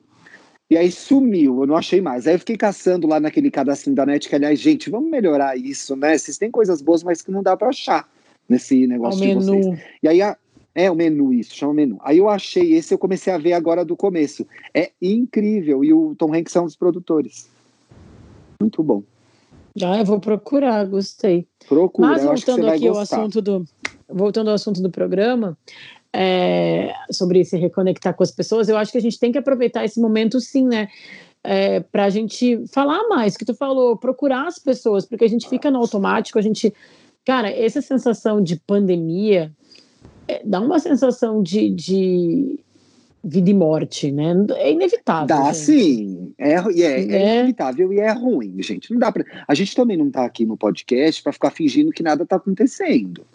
e aí sumiu, eu não achei mais. Aí eu fiquei caçando lá naquele cadastro da net, que aliás, gente, vamos melhorar isso, né? Vocês têm coisas boas, mas que não dá para achar nesse negócio o de menu. vocês. E aí, a, é o menu, isso, chama menu. Aí eu achei esse, eu comecei a ver agora do começo. É incrível, e o Tom Hanks é um dos produtores. Muito bom. Ah, eu vou procurar, gostei. Procura, Mas voltando aqui ao assunto do voltando ao assunto do programa, é, sobre se reconectar com as pessoas, eu acho que a gente tem que aproveitar esse momento, sim, né? É, para a gente falar mais, que tu falou, procurar as pessoas, porque a gente fica no automático, a gente. Cara, essa sensação de pandemia é, dá uma sensação de, de vida e morte, né? É inevitável. Dá gente. sim. É, é, é, é, inevitável e é ruim, gente. Não dá pra, a gente também não está aqui no podcast para ficar fingindo que nada está acontecendo.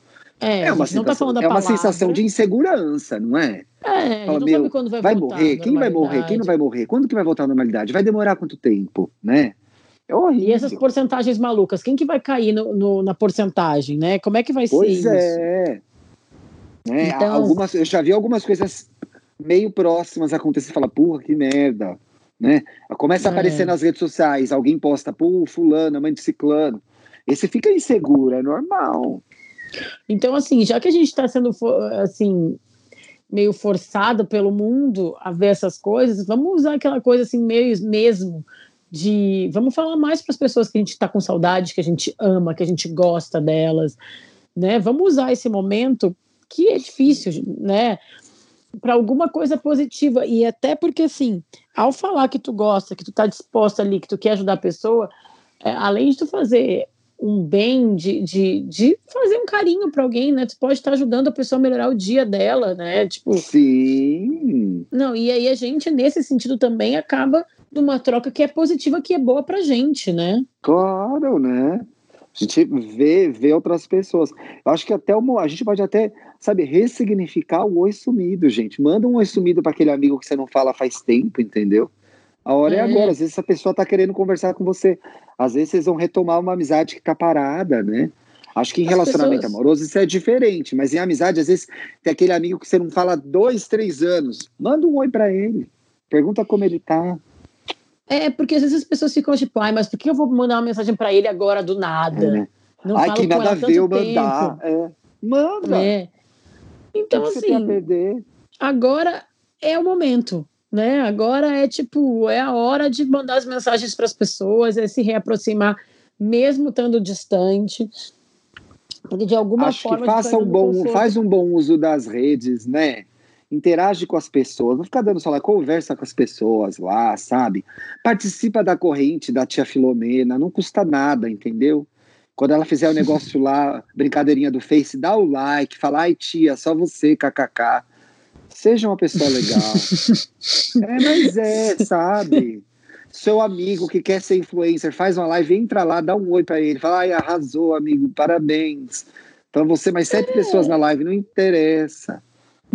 É, é uma, sensação, tá é uma sensação de insegurança, não é? É, Fala, não meu, sabe quando vai, vai morrer, quem vai morrer, quem não vai morrer, quando que vai voltar à normalidade, vai demorar quanto tempo, né? É horrível. E essas porcentagens malucas, quem que vai cair no, no na porcentagem, né? Como é que vai pois ser é. isso? Né? Então... Algumas, eu já vi algumas coisas meio próximas acontecer, fala, porra, que merda, né? Começa a É. aparecer nas redes sociais, alguém posta, pô, fulano, mãe de ciclano. Esse fica inseguro, é normal. Então, assim, já que a gente está sendo assim meio forçado pelo mundo a ver essas coisas, vamos usar aquela coisa assim meio mesmo de vamos falar mais para as pessoas que a gente está com saudade, que a gente ama, que a gente gosta delas, né? Vamos usar esse momento que é difícil, né? Para alguma coisa positiva e até porque assim, ao falar que tu gosta, que tu tá disposta ali, que tu quer ajudar a pessoa, é, além de tu fazer um bem, de, de, de fazer um carinho para alguém, né? Tu pode estar ajudando a pessoa a melhorar o dia dela, né? Tipo, Sim. não, e aí a gente, nesse sentido, também acaba numa troca que é positiva, que é boa pra gente, né? Claro, né? A gente vê, vê outras pessoas. Eu acho que até uma, a gente pode até, sabe, ressignificar o oi sumido, gente. Manda um oi sumido para aquele amigo que você não fala faz tempo, entendeu? A hora é, É. agora. Às vezes essa pessoa tá querendo conversar com você. Às vezes vocês vão retomar uma amizade que tá parada, né? Acho que em As relacionamento pessoas- amoroso isso é diferente, mas em amizade, às vezes, tem aquele amigo que você não fala há dois, três anos. Manda um oi para ele. Pergunta como ele tá. É, porque às vezes as pessoas ficam tipo, ai, mas por que eu vou mandar uma mensagem pra ele agora do nada? É, né? Não Ai, que com nada a há ver eu mandar. É. Manda. É. Então, assim, perder? agora é o momento, né? Agora é tipo, é a hora de mandar as mensagens para as pessoas, é se reaproximar, mesmo estando distante. Porque de alguma Acho forma. que faça um bom, conforto. faz um bom uso das redes, né? Interage com as pessoas, não fica dando só lá, conversa com as pessoas lá, sabe? Participa da corrente da tia Filomena, não custa nada, entendeu? Quando ela fizer o negócio lá, brincadeirinha do Face, dá o like, fala, ai tia, só você, kkk. Seja uma pessoa legal. é, mas é, sabe? Seu amigo que quer ser influencer, faz uma live, entra lá, dá um oi pra ele, fala, ai, arrasou, amigo, parabéns. Então você, mais sete pessoas na live, não interessa.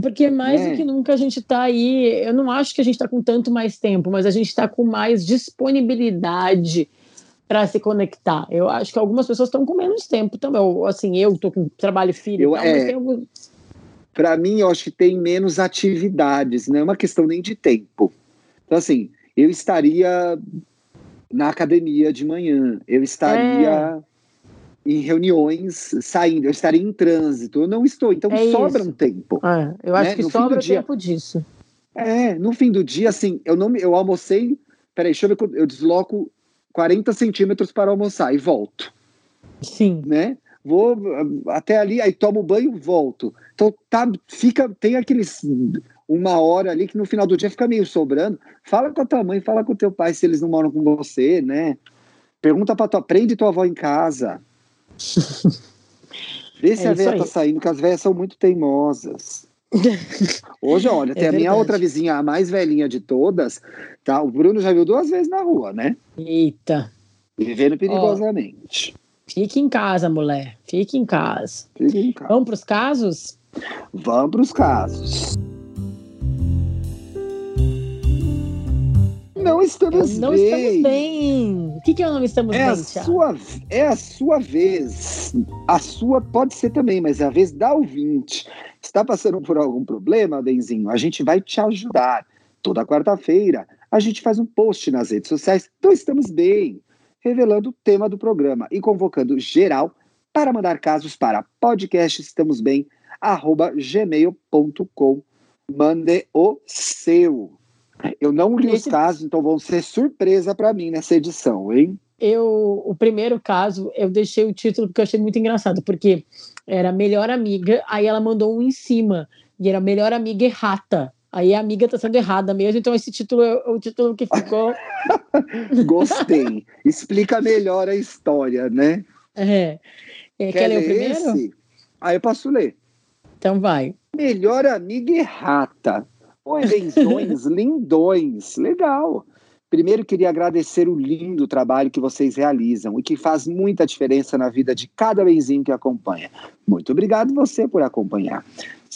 Porque mais É. do que nunca a gente está aí, eu não acho que a gente está com tanto mais tempo, mas a gente está com mais disponibilidade para se conectar. Eu acho que algumas pessoas estão com menos tempo também. Eu, assim, eu tô com trabalho filho, Eu- tal, mas é. tem algum... Para mim, eu acho que tem menos atividades, não é uma questão nem de tempo. Então, assim, eu estaria na academia de manhã, eu estaria em reuniões saindo, eu estaria em trânsito, eu não estou, então É sobra isso. um tempo. É, eu acho Né? que No sobra dia- tempo disso. É, no fim do dia, assim, eu não me- eu almocei, peraí, deixa eu ver, eu desloco 40 centímetros para almoçar e volto. Sim. né? Vou até ali, aí tomo banho, volto. Então tá, fica, tem aqueles uma hora ali que no final do dia fica meio sobrando. Fala com a tua mãe, fala com o teu pai se eles não moram com você, né? Pergunta pra tua, prende tua avó em casa. Vê se É a véia tá saindo, porque as velhas são muito teimosas. Hoje, olha, É tem a minha outra vizinha, a mais velhinha de todas, tá? O Bruno já viu duas vezes na rua, né? Eita. Vivendo perigosamente. Fique em casa, mulher. Fique em casa. Fica em casa. Vamos para os casos? Vamos para os casos. Não estamos não bem. estamos bem. O que, que é o não estamos É a, bem, Thiago? sua, é a sua vez. A sua pode ser também, mas é a vez da ouvinte. Está passando por algum problema, Benzinho? A gente vai te ajudar. Toda quarta-feira a gente faz um post nas redes sociais. Então estamos bem, revelando o tema do programa e convocando geral para mandar casos para podcastestamosbem@gmail.com. Mande o seu. Eu não li os Esse- casos, então vão ser surpresa para mim nessa edição, hein? eu o primeiro caso eu deixei o título porque eu achei muito engraçado porque era melhor amiga aí ela mandou um em cima e era melhor amiga errata aí a amiga tá sendo errada mesmo então esse título é o título que ficou Gostei. Explica melhor a história, né? é, é, quer ler o primeiro esse? Ah, eu posso ler. então vai Melhor amiga errata. Oi, benzões, lindões. Legal. Primeiro, queria agradecer o lindo trabalho que vocês realizam e que faz muita diferença na vida de cada benzinho que acompanha. Muito obrigado você por acompanhar.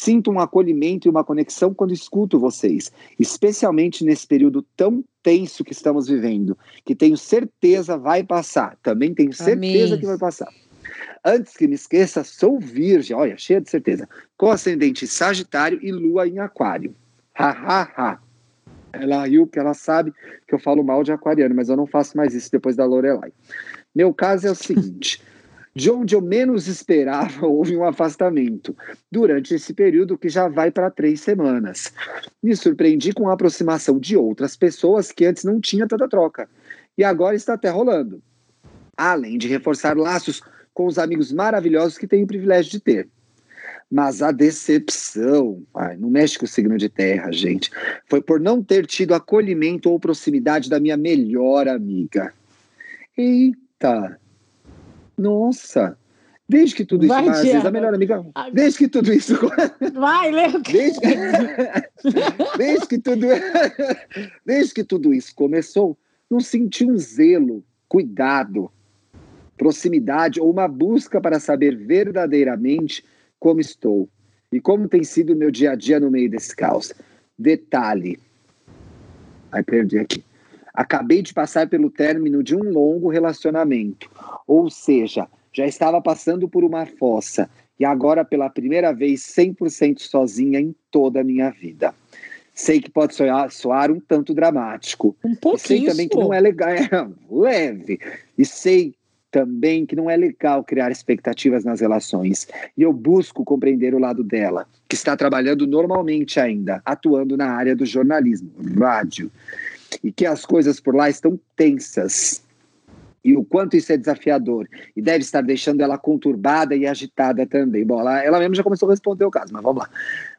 Sinto um acolhimento e uma conexão quando escuto vocês, especialmente nesse período tão tenso que estamos vivendo, que tenho certeza vai passar. Também tenho certeza Amém. que vai passar. Antes que me esqueça, sou virgem, olha, cheia de certeza, com ascendente Sagitário e lua em Aquário. Ha, ha, ha. Ela riu porque ela sabe que eu falo mal de aquariano, mas eu não faço mais isso depois da Lorelai. Meu caso é o seguinte: de onde eu menos esperava, houve um afastamento durante esse período que já vai para três semanas. Me surpreendi com a aproximação de outras pessoas que antes não tinha tanta troca. E agora está até rolando. Além de reforçar laços com os amigos maravilhosos que tenho o privilégio de ter. Mas a decepção, ai, não mexe com o signo de terra, gente, foi por não ter tido acolhimento ou proximidade da minha melhor amiga. Eita! Nossa! Desde que tudo isso. Vai, vezes a melhor amiga. Desde que tudo isso. Vai, Leo. Desde que, desde que tudo, desde que tudo isso começou, não senti um zelo, cuidado, proximidade ou uma busca para saber verdadeiramente como estou e como tem sido o meu dia a dia no meio desse caos. Detalhe. Ai, perdi aqui. Acabei de passar pelo término de um longo relacionamento, ou seja, já estava passando por uma fossa e agora pela primeira vez 100% sozinha em toda a minha vida. Sei que pode soar, soar um tanto dramático, Um e sei pouquinho. também que não é legal, é leve. E sei também que não é legal criar expectativas nas relações. E eu busco compreender o lado dela, que está trabalhando normalmente ainda, atuando na área do jornalismo, rádio. E que as coisas por lá estão tensas. E o quanto isso é desafiador. E deve estar deixando ela conturbada e agitada também. Bom, ela, ela mesma já começou a responder o caso, mas vamos lá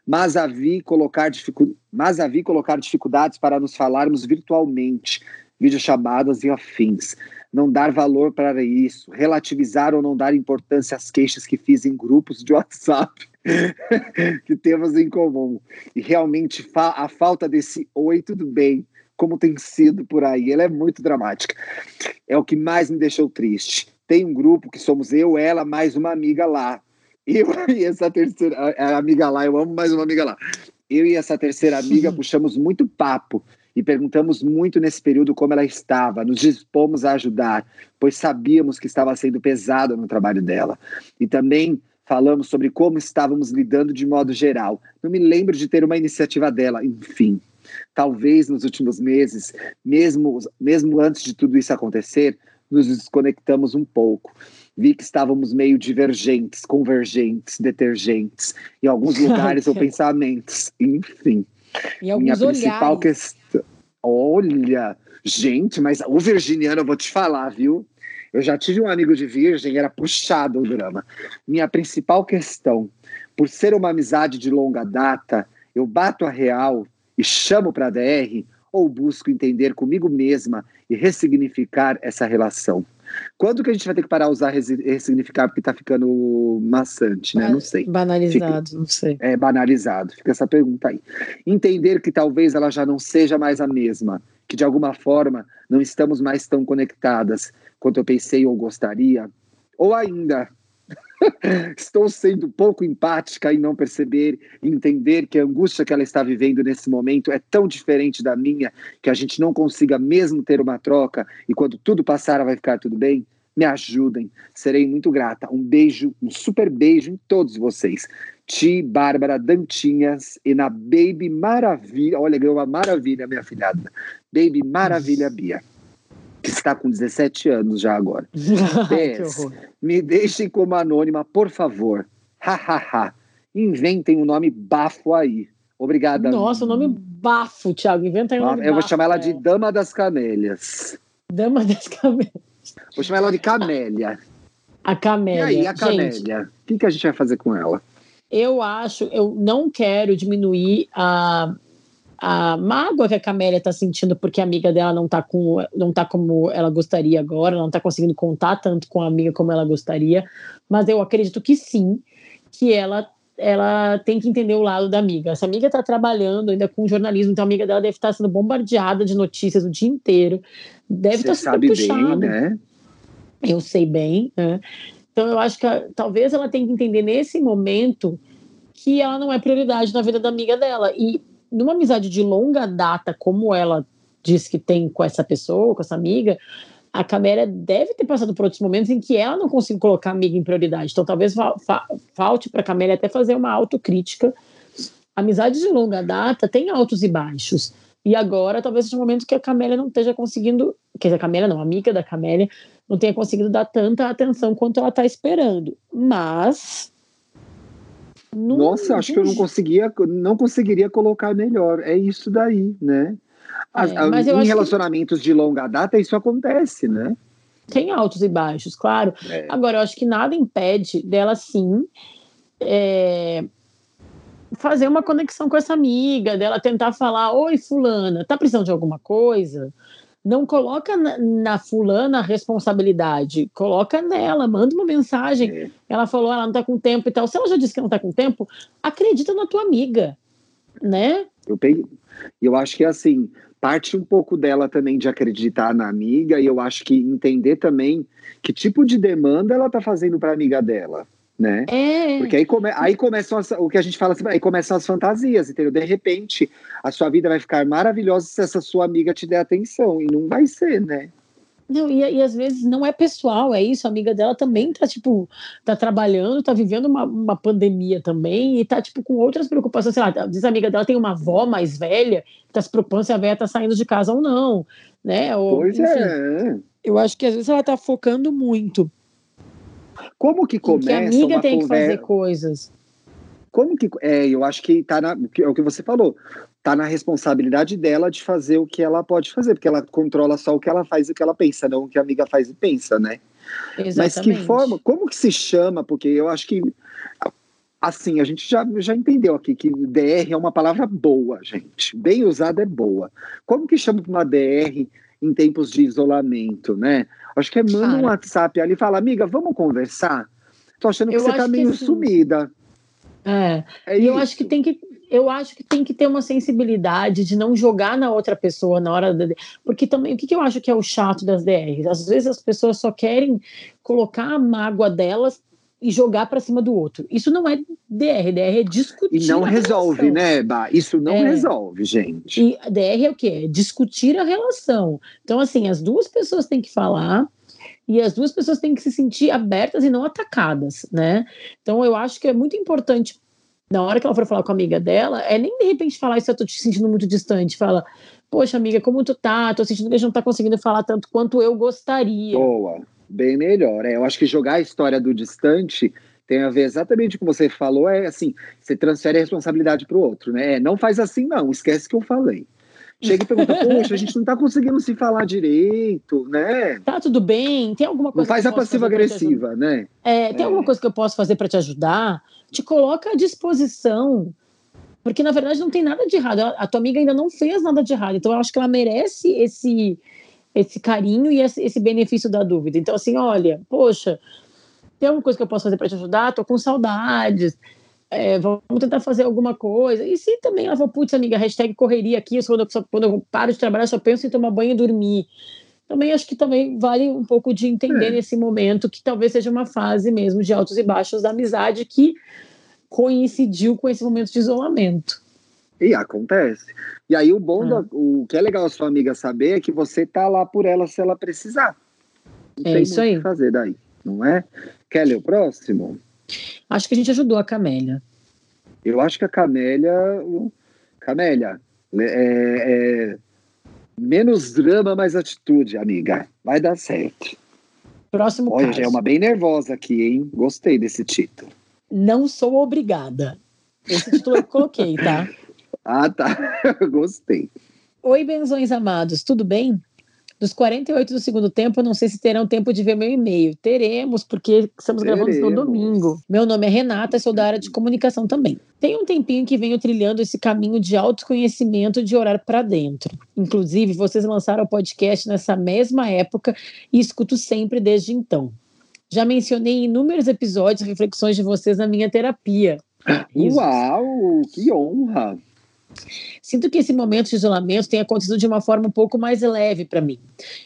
mas a vi colocar, dificu... mas a vi colocar dificuldades para nos falarmos virtualmente, videochamadas e afins. Não dar valor para isso, relativizar ou não dar importância às queixas que fiz em grupos de WhatsApp que temos em comum. E realmente fa a falta desse oi, tudo bem, como tem sido por aí, ela é muito dramática. É o que mais me deixou triste. Tem um grupo que somos eu, ela, mais uma amiga lá. Eu e essa terceira amiga lá, eu amo mais uma amiga lá. Eu e essa terceira amiga puxamos muito papo e perguntamos muito nesse período como ela estava, nos dispomos a ajudar, pois sabíamos que estava sendo pesado no trabalho dela. E também falamos sobre como estávamos lidando de modo geral. Não me lembro de ter uma iniciativa dela, enfim. Talvez nos últimos meses, mesmo, mesmo antes de tudo isso acontecer, nos desconectamos um pouco. Vi que estávamos meio divergentes, convergentes, detergentes, em alguns lugares ou pensamentos, enfim. Em Minha alguns principal olhares. questão. Olha, gente, mas o virginiano eu vou te falar, viu? Eu já tive um amigo de virgem, era puxado o drama. Minha principal questão, por ser uma amizade de longa data, eu bato a real e chamo para DR ou busco entender comigo mesma e ressignificar essa relação. Quando que a gente vai ter que parar de usar ressignificar porque tá ficando maçante, né? Não sei Banalizado, não sei. é, banalizado? Fica essa pergunta aí. Entender que talvez ela já não seja mais a mesma, que de alguma forma não estamos mais tão conectadas quanto eu pensei ou gostaria, ou ainda estou sendo pouco empática em não perceber entender que a angústia que ela está vivendo nesse momento é tão diferente da minha que a gente não consiga mesmo ter uma troca e quando tudo passar vai ficar tudo bem. Me ajudem, serei muito grata. Um beijo, um super beijo em todos vocês. Ti, Bárbara, Dantinhas e na Baby Maravilha. Olha, ganhou uma maravilha, minha filhada. Baby Maravilha Bia, que está com 17 anos já agora. PS. horror. Me deixem como anônima, por favor. Ha, ha, ha. Inventem um nome bafo aí. Obrigada. Nossa, o nome bafo, Thiago. Inventa aí um nome Eu vou bafo, chamar ela é. de Dama das Camélias. Dama das Camélias. Vou chamar ela de Camélia. A E Camélia. aí, a Camélia? O que, que a gente vai fazer com ela? eu acho, eu não quero diminuir a, a mágoa que a Camélia está sentindo porque a amiga dela não tá, com, não tá como ela gostaria agora, não tá conseguindo contar tanto com a amiga como ela gostaria, mas eu acredito que sim, que ela ela tem que entender o lado da amiga. Essa amiga está trabalhando ainda com jornalismo, então a amiga dela deve estar sendo bombardeada de notícias o dia inteiro, deve Você estar super sabe puxado bem, né? eu sei bem. Né? Então, eu acho que talvez ela tenha que entender nesse momento que ela não é prioridade na vida da amiga dela. E numa amizade de longa data, como ela diz que tem com essa pessoa, com essa amiga, a Camélia deve ter passado por outros momentos em que ela não conseguiu colocar a amiga em prioridade. Então, talvez fa- fa- falte para a Camélia até fazer uma autocrítica amizade de longa data tem altos e baixos. E agora talvez seja um momento que a Camélia não esteja conseguindo, quer dizer, a Camélia não, a amiga da Camélia, não tenha conseguido dar tanta atenção quanto ela está esperando. Mas. Nossa, acho que eu não conseguia, não conseguiria colocar melhor. É isso daí, né? As, é, em relacionamentos que... de longa data, isso acontece, né? Tem altos e baixos, claro. É. Agora, eu acho que nada impede dela sim é, fazer uma conexão com essa amiga, dela tentar falar: Oi, Fulana, tá precisando de alguma coisa? Não coloca na, na fulana a responsabilidade, coloca nela, manda uma mensagem. É. Ela falou, ela não tá com tempo e tal. Se ela já disse que não tá com tempo, acredita na tua amiga, né? Eu peguei. Eu acho que assim, parte um pouco dela também de acreditar na amiga e eu acho que entender também que tipo de demanda ela tá fazendo para amiga dela né? É. Porque aí, come, aí começam as, o que a gente fala assim, aí começam as fantasias, entendeu? De repente, a sua vida vai ficar maravilhosa se essa sua amiga te der atenção, e não vai ser, né? Não, e, e às vezes não é pessoal, é isso, a amiga dela também tá, tipo, tá trabalhando, tá vivendo uma, uma pandemia também, e tá, tipo, com outras preocupações, sei lá, vezes a amiga dela tem uma avó mais velha, tá se preocupando se a velha tá saindo de casa ou não, né? Ou, pois enfim, é. Eu acho que às vezes ela tá focando muito como que começa que amiga tem conversa... que fazer coisas. Como que é? Eu acho que tá na é o que você falou. Tá na responsabilidade dela de fazer o que ela pode fazer, porque ela controla só o que ela faz e o que ela pensa, não o que a amiga faz e pensa, né? Exatamente. Mas que forma? Como que se chama? Porque eu acho que assim, a gente já, já entendeu aqui que DR é uma palavra boa, gente. Bem usada é boa. Como que chama uma DR em tempos de isolamento, né? Acho que é manda um WhatsApp ali e fala, amiga, vamos conversar? Tô achando que você tá meio assim, sumida. É. é eu acho que tem que eu acho que tem que ter uma sensibilidade de não jogar na outra pessoa na hora da. Porque também, o que, que eu acho que é o chato das DRs? Às vezes as pessoas só querem colocar a mágoa delas e jogar para cima do outro. Isso não é DR, DR é discutir. E não resolve, né, Bah? Isso não é. resolve, gente. E DR é o quê? É discutir a relação. Então, assim, as duas pessoas têm que falar e as duas pessoas têm que se sentir abertas e não atacadas, né? Então, eu acho que é muito importante. Na hora que ela for falar com a amiga dela, é nem de repente falar isso, eu tô te sentindo muito distante. Fala, poxa, amiga, como tu tá? Tô sentindo que a gente não tá conseguindo falar tanto quanto eu gostaria. Boa bem melhor. É, eu acho que jogar a história do distante tem a ver exatamente com o que você falou, é assim, você transfere a responsabilidade para o outro, né? É, não faz assim não, esquece que eu falei. Chega e pergunta, poxa, a gente não está conseguindo se falar direito, né? Tá tudo bem, tem alguma coisa. Não faz a passiva-agressiva, né? É, tem é. alguma coisa que eu posso fazer para te ajudar? Te coloca à disposição. Porque, na verdade, não tem nada de errado. A tua amiga ainda não fez nada de errado. Então, eu acho que ela merece esse, esse carinho e esse, benefício da dúvida. Então, assim, olha, poxa, tem alguma coisa que eu posso fazer para te ajudar? Tô com saudades. É, vamos tentar fazer alguma coisa. E se também ela falou, putz, amiga, hashtag correria aqui, quando eu, quando eu paro de trabalhar, só penso em tomar banho e dormir. Também acho que também vale um pouco de entender é. nesse momento que talvez seja uma fase mesmo de altos e baixos da amizade que coincidiu com esse momento de isolamento. E acontece. E aí o bom, ah. o que é legal a sua amiga saber é que você tá lá por ela se ela precisar. Não é isso aí. fazer daí, não é? Quer ler o próximo? Acho que a gente ajudou a Camélia. Eu acho que a Camélia. Camélia, é, é, menos drama, mais atitude, amiga. Vai dar certo. Próximo Olha, caso. já é uma bem nervosa aqui, hein? Gostei desse título. Não sou obrigada. Esse título eu coloquei, tá? Ah, tá. Gostei. Oi, benzões amados, tudo bem? Dos 48 do segundo tempo, eu não sei se terão tempo de ver meu e-mail. Teremos, porque estamos Teremos. gravando no domingo. Meu nome é Renata, sou da área de comunicação também. Tem um tempinho que venho trilhando esse caminho de autoconhecimento de orar para dentro. Inclusive, vocês lançaram o podcast nessa mesma época e escuto sempre desde então. Já mencionei em inúmeros episódios reflexões de vocês na minha terapia. Uau, que honra! Sinto que esse momento de isolamento tem acontecido de uma forma um pouco mais leve para mim,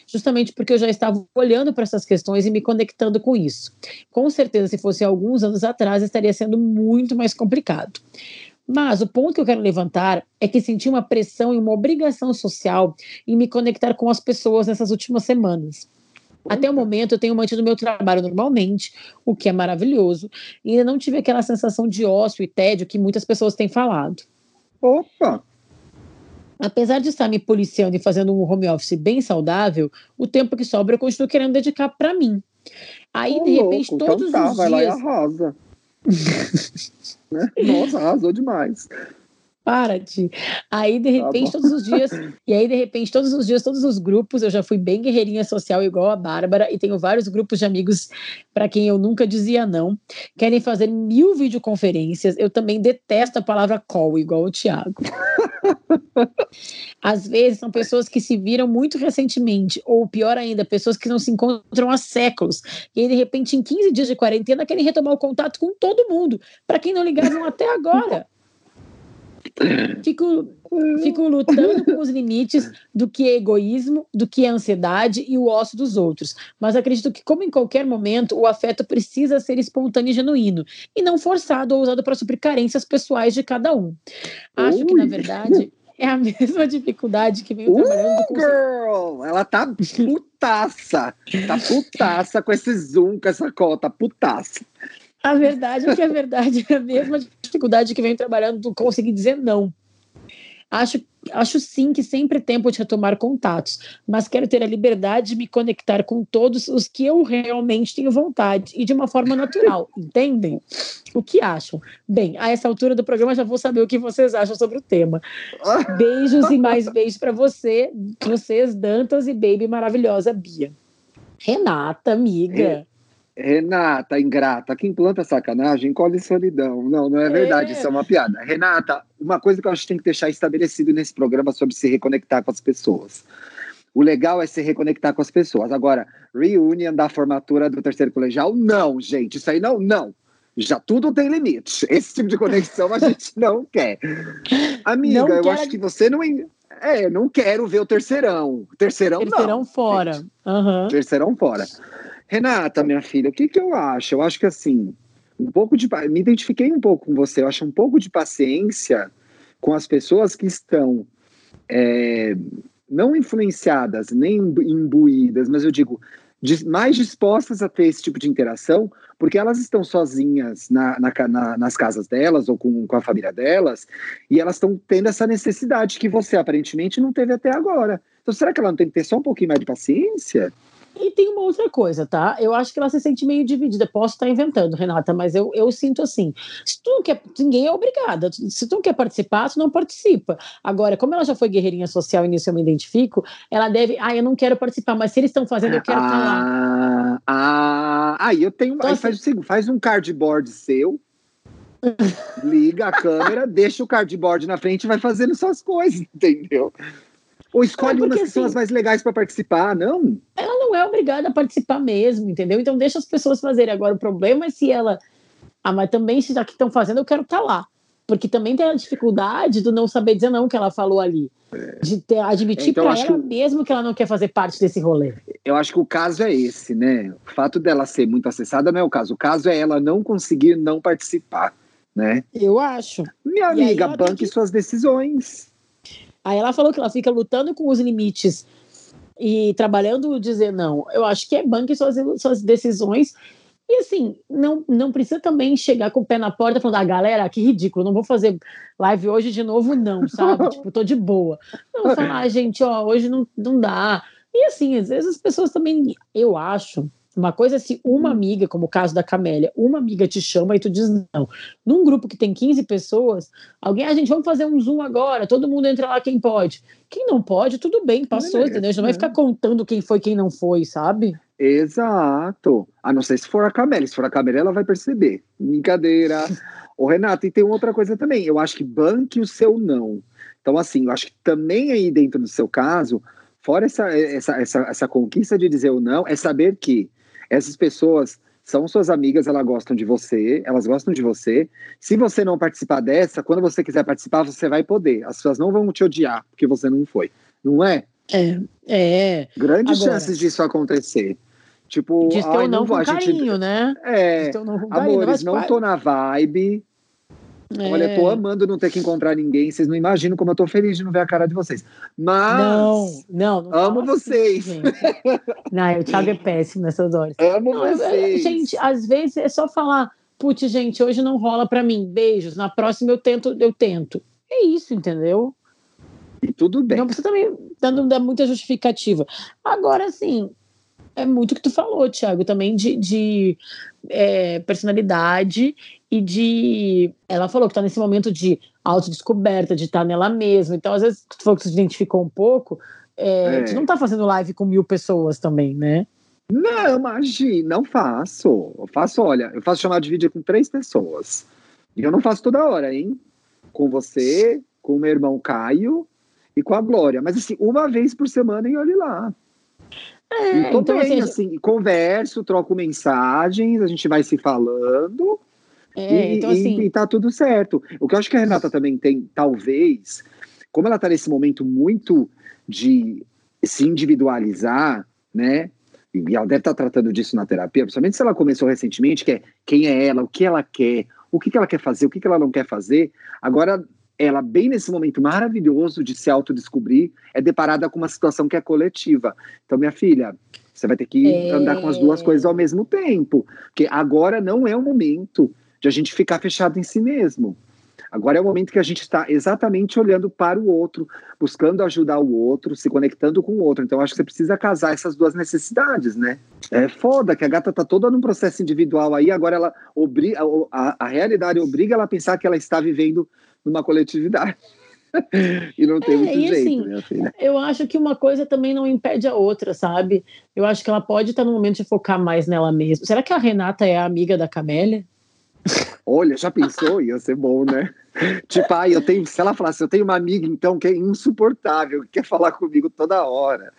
justamente porque eu já estava olhando para essas questões e me conectando com isso. Com certeza, se fosse alguns anos atrás, estaria sendo muito mais complicado. Mas o ponto que eu quero levantar é que senti uma pressão e uma obrigação social em me conectar com as pessoas nessas últimas semanas. Até o momento eu tenho mantido meu trabalho normalmente, o que é maravilhoso, e ainda não tive aquela sensação de ócio e tédio que muitas pessoas têm falado. Opa! Apesar de estar me policiando e fazendo um home office bem saudável, o tempo que sobra eu continuo querendo dedicar para mim. Aí, Ô, de repente, louco, todos então tá, os vai lá e dias. arrasa. Né? Nossa, arrasou demais. Para, Ti. Aí, de Tá repente, bom. todos os dias. E aí, de repente, todos os dias, todos os grupos, eu já fui bem guerreirinha social igual a Bárbara, e tenho vários grupos de amigos para quem eu nunca dizia não. Querem fazer mil videoconferências. Eu também detesto a palavra call, igual o Thiago. Às vezes são pessoas que se viram muito recentemente, ou pior ainda, pessoas que não se encontram há séculos. E aí, de repente, em 15 dias de quarentena, querem retomar o contato com todo mundo, para quem não ligavam até agora. Fico, fico lutando com os limites do que é egoísmo, do que é ansiedade e o ócio dos outros. Mas acredito que, como em qualquer momento, o afeto precisa ser espontâneo e genuíno, e não forçado ou usado para suprir carências pessoais de cada um. Acho que, na Ui. verdade, é a mesma dificuldade que venho trabalhando com Uh, girl! Ela tá putaça. Tá putaça com esse zoom, com essa cota. Putaça. A verdade é que a verdade é a mesma dificuldade que venho trabalhando do conseguir dizer não. Acho, acho sim que sempre é tempo de retomar contatos, mas quero ter a liberdade de me conectar com todos os que eu realmente tenho vontade e de uma forma natural, entendem? O que acham? Bem, a essa altura do programa já vou saber o que vocês acham sobre o tema. Beijos e mais beijos para você, vocês, Dantas e Baby maravilhosa Bia. Renata, amiga. Renata, ingrata, quem planta sacanagem, colhe solidão. Não, não é verdade, É. isso é uma piada. Renata, uma coisa que eu acho que tem que deixar estabelecido nesse programa sobre se reconectar com as pessoas. O legal é se reconectar com as pessoas. Agora, reunion da formatura do terceiro colegial, não, gente, isso aí não, não. Já tudo tem limite. Esse tipo de conexão a gente não quer. Amiga, Não eu quero- acho que você não. É, não quero ver o terceirão. Terceirão, Terceirão não. fora. gente. Aham. Terceirão fora. Renata, minha filha, o que, que eu acho? Eu acho que assim, um pouco de. Me identifiquei um pouco com você. Eu acho um pouco de paciência com as pessoas que estão é, não influenciadas, nem imbu- imbuídas, mas eu digo, mais dispostas a ter esse tipo de interação, porque elas estão sozinhas na, na na- nas casas delas ou com, com a família delas, e elas estão tendo essa necessidade que você aparentemente não teve até agora. Então, será que ela não tem que ter só um pouquinho mais de paciência? E tem uma outra coisa, tá? Eu acho que ela se sente meio dividida. Posso estar inventando, Renata, mas eu, eu sinto assim. Se tu não quer, ninguém é obrigada. Se tu não quer participar, tu não participa. Agora, como ela já foi guerreirinha social e nisso eu me identifico, ela deve. Ah, eu não quero participar, mas se eles estão fazendo, eu quero estar lá. Ah, ah, aí eu tenho. Então, aí assim- faz o seguinte: faz um cardboard seu, liga a câmera, deixa o cardboard na frente e vai fazendo suas coisas, entendeu? Ou escolhe É, umas que são assim- as mais legais para participar, não? Ela não é obrigada a participar mesmo, entendeu? Então deixa as pessoas fazerem. Agora, o problema é se ela. Ah, mas também, se já que estão fazendo, eu quero estar lá. Porque também tem a dificuldade do não saber dizer não que ela falou ali. De ter, admitir Então, para ela que- mesmo que ela não quer fazer parte desse rolê. Eu acho que o caso é esse, né? O fato dela ser muito acessada não é o caso. O caso é ela não conseguir não participar, né? Eu acho. Minha E amiga, banque que- suas decisões. Aí ela falou que ela fica lutando com os limites e trabalhando dizer não. Eu acho que é banque suas, suas decisões. E assim, não, não precisa também chegar com o pé na porta falando, ah, galera, que ridículo, não vou fazer live hoje de novo, não, sabe? tipo, tô de boa. Não, falar, ah, gente, ó, hoje não, não dá. E assim, às vezes as pessoas também, eu acho, uma coisa é se uma amiga, como o caso da Camélia, uma amiga te chama e tu diz não. Num grupo que tem 15 pessoas, alguém, a gente, vamos fazer um Zoom agora, todo mundo entra lá quem pode. Quem não pode, tudo bem, passou, Beleza, entendeu? A gente não vai né? ficar contando quem foi quem não foi, sabe? Exato. A não ser se for a Camélia. Se for a Camélia, ela vai perceber. Brincadeira. Ô, Renato, e tem outra coisa também. Eu acho que banque o seu não. Então, assim, eu acho que também aí dentro do seu caso, fora essa, essa, essa, essa conquista de dizer o não, é saber que essas pessoas são suas amigas, elas gostam de você, elas gostam de você. Se você não participar dessa, quando você quiser participar, você vai poder. As pessoas não vão te odiar porque você não foi. Não é? É, é. Grandes Agora- chances disso acontecer. Tipo, Diz teu não, vou, com a gente- carinho, né? É, não com carinho. amores, vai- não tô na vibe. É. Olha, tô amando não ter que encontrar ninguém. Vocês não imaginam como eu tô feliz de não ver a cara de vocês. Mas Não, não, não. amo assim, vocês. Não, o Thiago é péssimo nessas horas. amo Não, vocês. gente, às vezes é só falar, putz, gente, hoje não rola pra mim, beijos, na próxima eu tento, eu tento. é isso, entendeu? E tudo bem. Não precisa também dando dar muita justificativa. Agora, assim, é muito o que tu falou, Thiago, também de, de é, personalidade e de. Ela falou que tá nesse momento de autodescoberta, de estar tá nela mesma. Então, às vezes, tu falou que tu se identificou um pouco. É, é. Tu não tá fazendo live com mil pessoas também, né? Não, imagina, não faço. Eu faço, olha, eu faço chamada de vídeo com três pessoas. E eu não faço toda hora, hein? Com você, com o meu irmão Caio e com a Glória. Mas assim, uma vez por semana e olhe lá. É, e tô então, bem, assim, assim, converso, troco mensagens, a gente vai se falando. É, e, então, assim... e, e tá tudo certo. O que eu acho que a Renata também tem, talvez, como ela tá nesse momento muito de se individualizar, né? E ela deve estar tá tratando disso na terapia, principalmente se ela começou recentemente, que é quem é ela, o que ela quer, o que, que ela quer fazer, o que, que ela não quer fazer. Agora, ela, bem nesse momento maravilhoso de se autodescobrir, é deparada com uma situação que é coletiva. Então, minha filha, você vai ter que é... andar com as duas coisas ao mesmo tempo. Porque agora não é o momento de a gente ficar fechado em si mesmo. Agora é o momento que a gente está exatamente olhando para o outro, buscando ajudar o outro, se conectando com o outro. Então, acho que você precisa casar essas duas necessidades, né? É foda que a gata tá toda num processo individual aí, agora ela obriga, a, a realidade obriga ela a pensar que ela está vivendo numa coletividade. e não tem é, muito jeito, assim, minha filha. Eu acho que uma coisa também não impede a outra, sabe? Eu acho que ela pode estar no momento de focar mais nela mesma. Será que a Renata é a amiga da Camélia? Olha, já pensou? Ia ser bom, né? tipo, ai, eu tenho, se ela falasse, eu tenho uma amiga então que é insuportável, que quer falar comigo toda hora.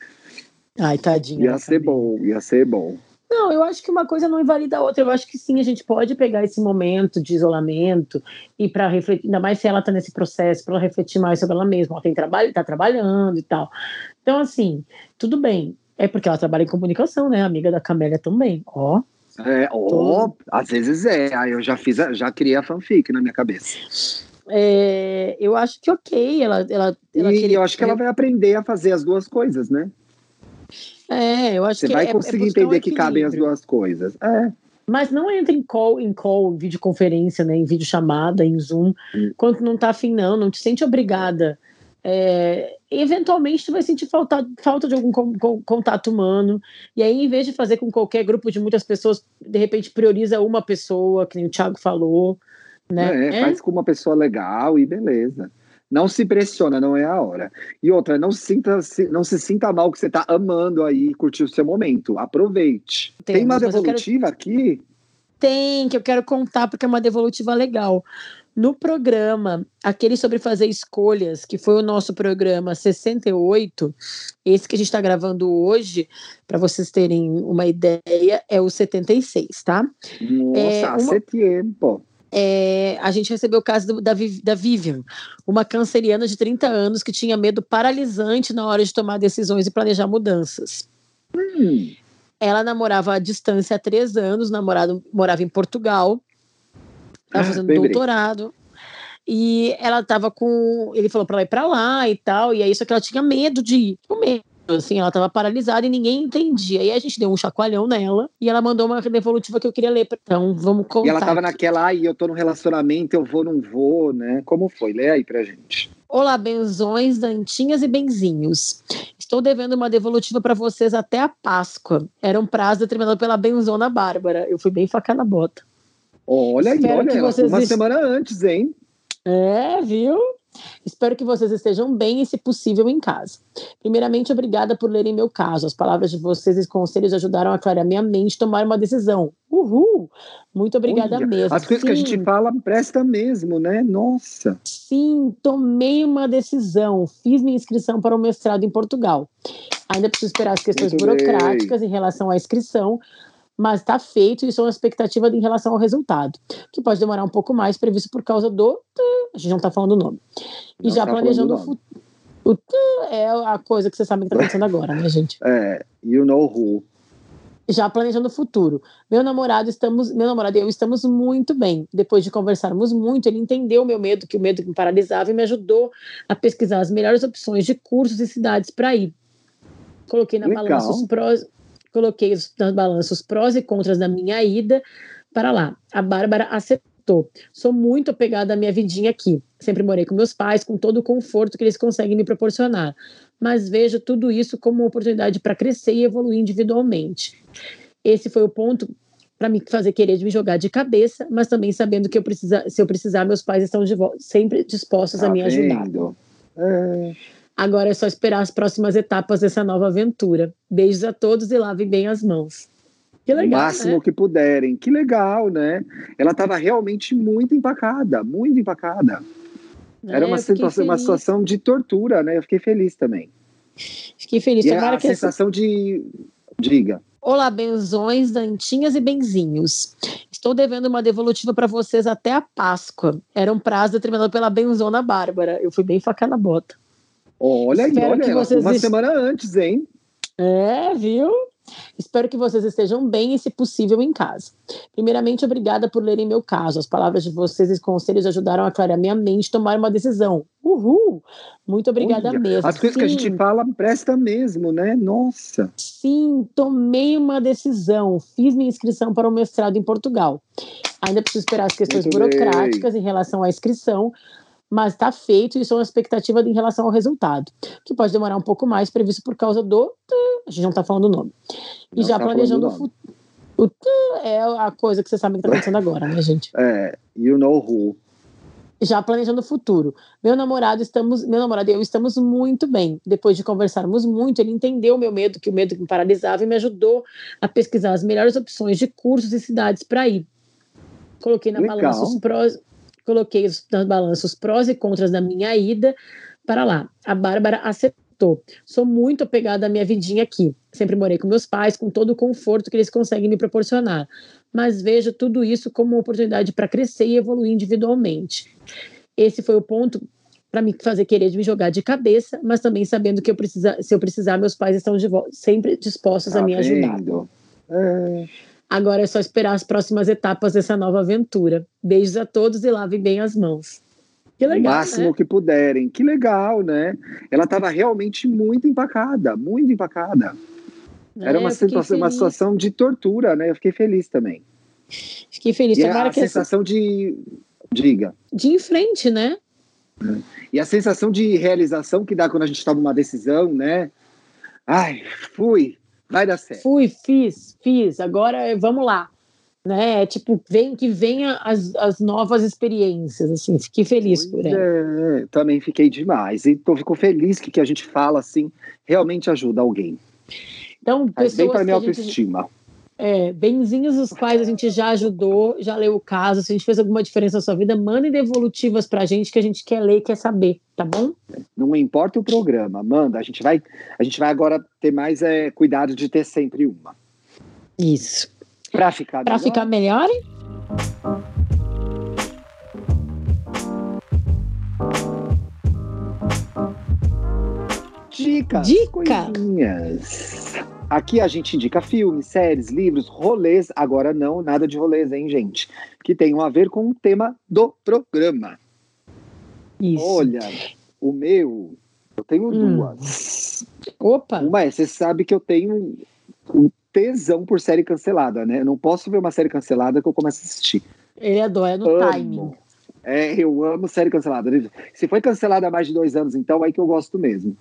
Ai, tadinha. Ia ser bom, ia ser bom. Não, eu acho que uma coisa não invalida a outra. Eu acho que sim, a gente pode pegar esse momento de isolamento e para refletir, ainda mais se ela está nesse processo, para refletir mais sobre ela mesma. Ela tem trabalho, está trabalhando e tal. Então, assim, tudo bem. É porque ela trabalha em comunicação, né? Amiga da Camélia também. Ó. É, ó, às vezes é. Aí eu já fiz, a, já criei a fanfic na minha cabeça. É, eu acho que ok, ela, ela, ela e queria... eu acho que ela vai aprender a fazer as duas coisas, né? É, eu acho Você que vai é, conseguir é entender que cabem as duas coisas. É. Mas não entra em call, em call, em videoconferência, né, em videochamada, em Zoom, hum. quando não tá afim, não, não te sente obrigada. É, eventualmente tu vai sentir falta, falta de algum contato humano, e aí em vez de fazer com qualquer grupo de muitas pessoas, de repente prioriza uma pessoa, que nem o Thiago falou, né? É, faz com uma pessoa legal e beleza. Não se pressiona, não é a hora. E outra, não se sinta, não se sinta mal que você está amando aí curtir o seu momento. Aproveite. Tem, Tem uma devolutiva quero... aqui? Tem, que eu quero contar porque é uma devolutiva legal. No programa, aquele sobre fazer escolhas, que foi o nosso programa 68, esse que a gente está gravando hoje, para vocês terem uma ideia, é o 76, tá? Nossa, é uma... tempo é, a gente recebeu o caso do, da, da Vivian, uma canceriana de 30 anos que tinha medo paralisante na hora de tomar decisões e planejar mudanças. Hum. Ela namorava à distância há três anos, namorado morava em Portugal, estava ah, fazendo doutorado. E ela estava com. Ele falou para ela ir para lá e tal, e aí só que ela tinha medo de ir. Com medo assim, ela tava paralisada e ninguém entendia. E a gente deu um chacoalhão nela e ela mandou uma devolutiva que eu queria ler. Então, vamos contar. E ela tava naquela, ai, eu tô no relacionamento, eu vou, não vou, né? Como foi? Lê aí pra gente. Olá, benzões, dantinhas e benzinhos. Estou devendo uma devolutiva para vocês até a Páscoa. Era um prazo determinado pela benzona Bárbara. Eu fui bem faca na bota. Olha aí, olha, vocês uma semana antes, hein? É, viu? Espero que vocês estejam bem e, se possível, em casa. Primeiramente, obrigada por lerem meu caso. As palavras de vocês e conselhos ajudaram a clarear minha mente e tomar uma decisão. Uhul! Muito obrigada Olha, mesmo. As coisas Sim. que a gente fala presta mesmo, né? Nossa! Sim, tomei uma decisão. Fiz minha inscrição para o mestrado em Portugal. Ainda preciso esperar as questões Muito burocráticas bem. em relação à inscrição, mas está feito e sou uma expectativa em relação ao resultado, que pode demorar um pouco mais, previsto por causa do. A gente não está falando o nome. E não já tá planejando o futuro. O é a coisa que você sabe que está acontecendo agora, né, gente? É, you know who. Já planejando o futuro. Meu namorado, estamos, meu namorado e eu estamos muito bem. Depois de conversarmos muito, ele entendeu o meu medo, que o medo me paralisava, e me ajudou a pesquisar as melhores opções de cursos e cidades para ir. Coloquei na Legal. balança os prós, coloquei na balança os prós e contras da minha ida para lá. A Bárbara acertou acertou. Sou muito apegada à minha vidinha aqui. Sempre morei com meus pais, com todo o conforto que eles conseguem me proporcionar. Mas vejo tudo isso como uma oportunidade para crescer e evoluir individualmente. Esse foi o ponto para me fazer querer me jogar de cabeça, mas também sabendo que eu precisa, se eu precisar, meus pais estão de sempre dispostos Tá a me ajudar. vendo? É, Agora é só esperar as próximas etapas dessa nova aventura. Beijos a todos e lavem bem as mãos. Que o legal, máximo né? que puderem. Que legal, né? Ela estava realmente muito empacada, muito empacada. Era É, uma eu fiquei situação, uma situação de tortura, né? Eu fiquei feliz também. Fiquei feliz. E Tomara a que essa... sensação de. Diga. Olá, benzões, dantinhas e benzinhos. Estou devendo uma devolutiva para vocês até a Páscoa. Era um prazo determinado pela benzona Bárbara. Eu fui bem faca na bota. Olha aí, Espero olha, que ela vocês uma est- semana antes, hein? É, viu? Espero que vocês estejam bem e, se possível, em casa. Primeiramente, obrigada por lerem meu caso. As palavras de vocês e conselhos ajudaram a clarear minha mente e tomar uma decisão. Uhul! Muito obrigada Olha, mesmo. As coisas que a Sim. gente fala presta mesmo, né? Nossa. Sim, tomei uma decisão. Fiz minha inscrição para o mestrado em Portugal. Ainda preciso esperar as questões Muito burocráticas em relação à inscrição, mas está feito e estou na expectativa em relação ao resultado, que pode demorar um pouco mais, previsto por causa do. A gente não está falando o nome. E Não já tá planejando o futuro. O é a coisa que você sabe que está acontecendo agora, né, gente? É, you know who. já planejando o futuro. Meu namorado estamos, meu namorado e eu estamos muito bem. Depois de conversarmos muito, ele entendeu o meu medo, que o medo que me paralisava e me ajudou a pesquisar as melhores opções de cursos e cidades para ir. Coloquei na Legal. balança os prós, coloquei os- na balança os prós e contras da minha ida para lá. A Bárbara acertou. Sou muito apegada à minha vidinha aqui. Sempre morei com meus pais, com todo o conforto que eles conseguem me proporcionar. Mas vejo tudo isso como uma oportunidade para crescer e evoluir individualmente. Esse foi o ponto para me fazer querer me jogar de cabeça, mas também sabendo que eu precisa, se eu precisar, meus pais estão sempre dispostos Tá a me ajudar. vendo? É, Agora é só esperar as próximas etapas dessa nova aventura. Beijos a todos e lavem bem as mãos. Que legal, o máximo né? que puderem. Que legal, né? Ela estava realmente muito empacada, muito empacada. Era É, uma, eu fiquei situação, uma situação de tortura, né? Eu fiquei feliz também. Fiquei feliz. E a que essa... sensação de. Diga. de em frente, né? E a sensação de realização que dá quando a gente toma uma decisão, né? Ai, fui, vai dar certo. Fui, fiz, fiz. Agora é, vamos lá. Né? Tipo, vem, que venha as, as novas experiências. Assim, fiquei feliz por Pois ela. é, também fiquei demais. E tô, fico feliz que que a gente fala assim realmente ajuda alguém. Então, Faz bem pessoas para minha gente, autoestima. É, benzinhos os quais a gente já ajudou, já leu o caso. Se a gente fez alguma diferença na sua vida, mandem devolutivas pra gente que a gente quer ler, quer saber, tá bom? Não importa o programa, manda. A gente vai, a gente vai agora ter mais é, cuidado de ter sempre uma. Isso. Para ficar Pra melhor, ficar melhor, hein? Dicas, Dica. coisinhas. Aqui a gente indica filmes, séries, livros, rolês. Agora não, nada de rolês, hein, gente? Que tenham a ver com o tema do programa. Isso. Olha, o meu, eu tenho Hum. duas. Opa! Uma é, você sabe que eu tenho um tesão por série cancelada, né? Eu não posso ver uma série cancelada que eu começo a assistir. Ele adora é no Amo. timing. É, eu amo série cancelada. Se foi cancelada há mais de dois anos, então, aí que eu gosto mesmo.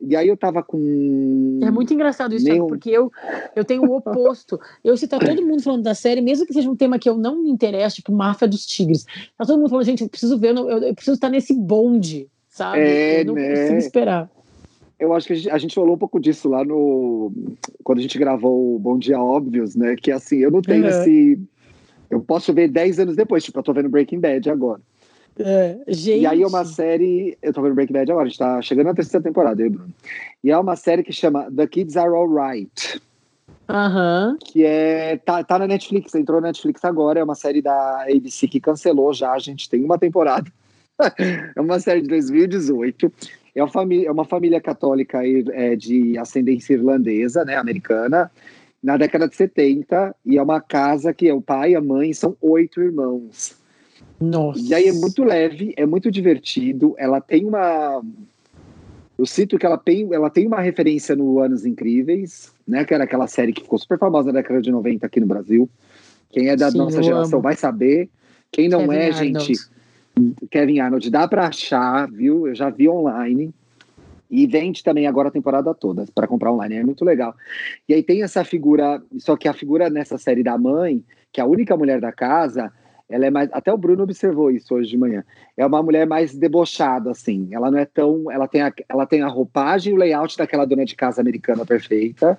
E aí eu tava com. É muito engraçado isso, Meu. Porque eu, eu tenho o oposto. Eu se tá todo mundo falando da série, mesmo que seja um tema que eu não me interesso, tipo Máfia dos Tigres. Tá todo mundo falando, gente, eu preciso ver, eu- eu preciso estar nesse bonde, sabe? É, eu não né? consigo esperar. Eu acho que a gente, a gente falou um pouco disso lá no. Quando a gente gravou o Bom Dia Óbvios, né? Que assim, eu não tenho Uhum. esse. Eu posso ver 10 anos depois, tipo, eu tô vendo Breaking Bad agora. É, gente. E aí é uma série. Eu tô vendo Breaking Bad agora, a gente tá chegando na terceira temporada, eu e Bruno. E é uma série que chama The Kids Are Alright. Aham. que é tá, tá na Netflix, entrou na Netflix agora, é uma série da ABC que cancelou já, a gente tem uma temporada. é uma série de 2018. É uma família, é uma família católica é, de ascendência irlandesa, né, americana, na década de 70, e é uma casa que é o pai, a mãe, são oito irmãos. Nossa. E aí é muito leve, é muito divertido. Ela tem uma. Eu sinto que ela tem, ela tem uma referência no Anos Incríveis, né? Que era aquela série que ficou super famosa na década de 90 aqui no Brasil. Quem é da Sim, nossa geração amo. vai saber. Quem não Kevin é, Arnold. gente, Kevin Arnold, dá pra achar, viu? Eu já vi online. E vende também agora a temporada toda para comprar online, é muito legal. E aí tem essa figura, só que a figura nessa série da mãe, que é a única mulher da casa, ela é mais. Até o Bruno observou isso hoje de manhã. É uma mulher mais debochada, assim. Ela não é tão. Ela tem a, ela tem a roupagem e o layout daquela dona de casa americana perfeita,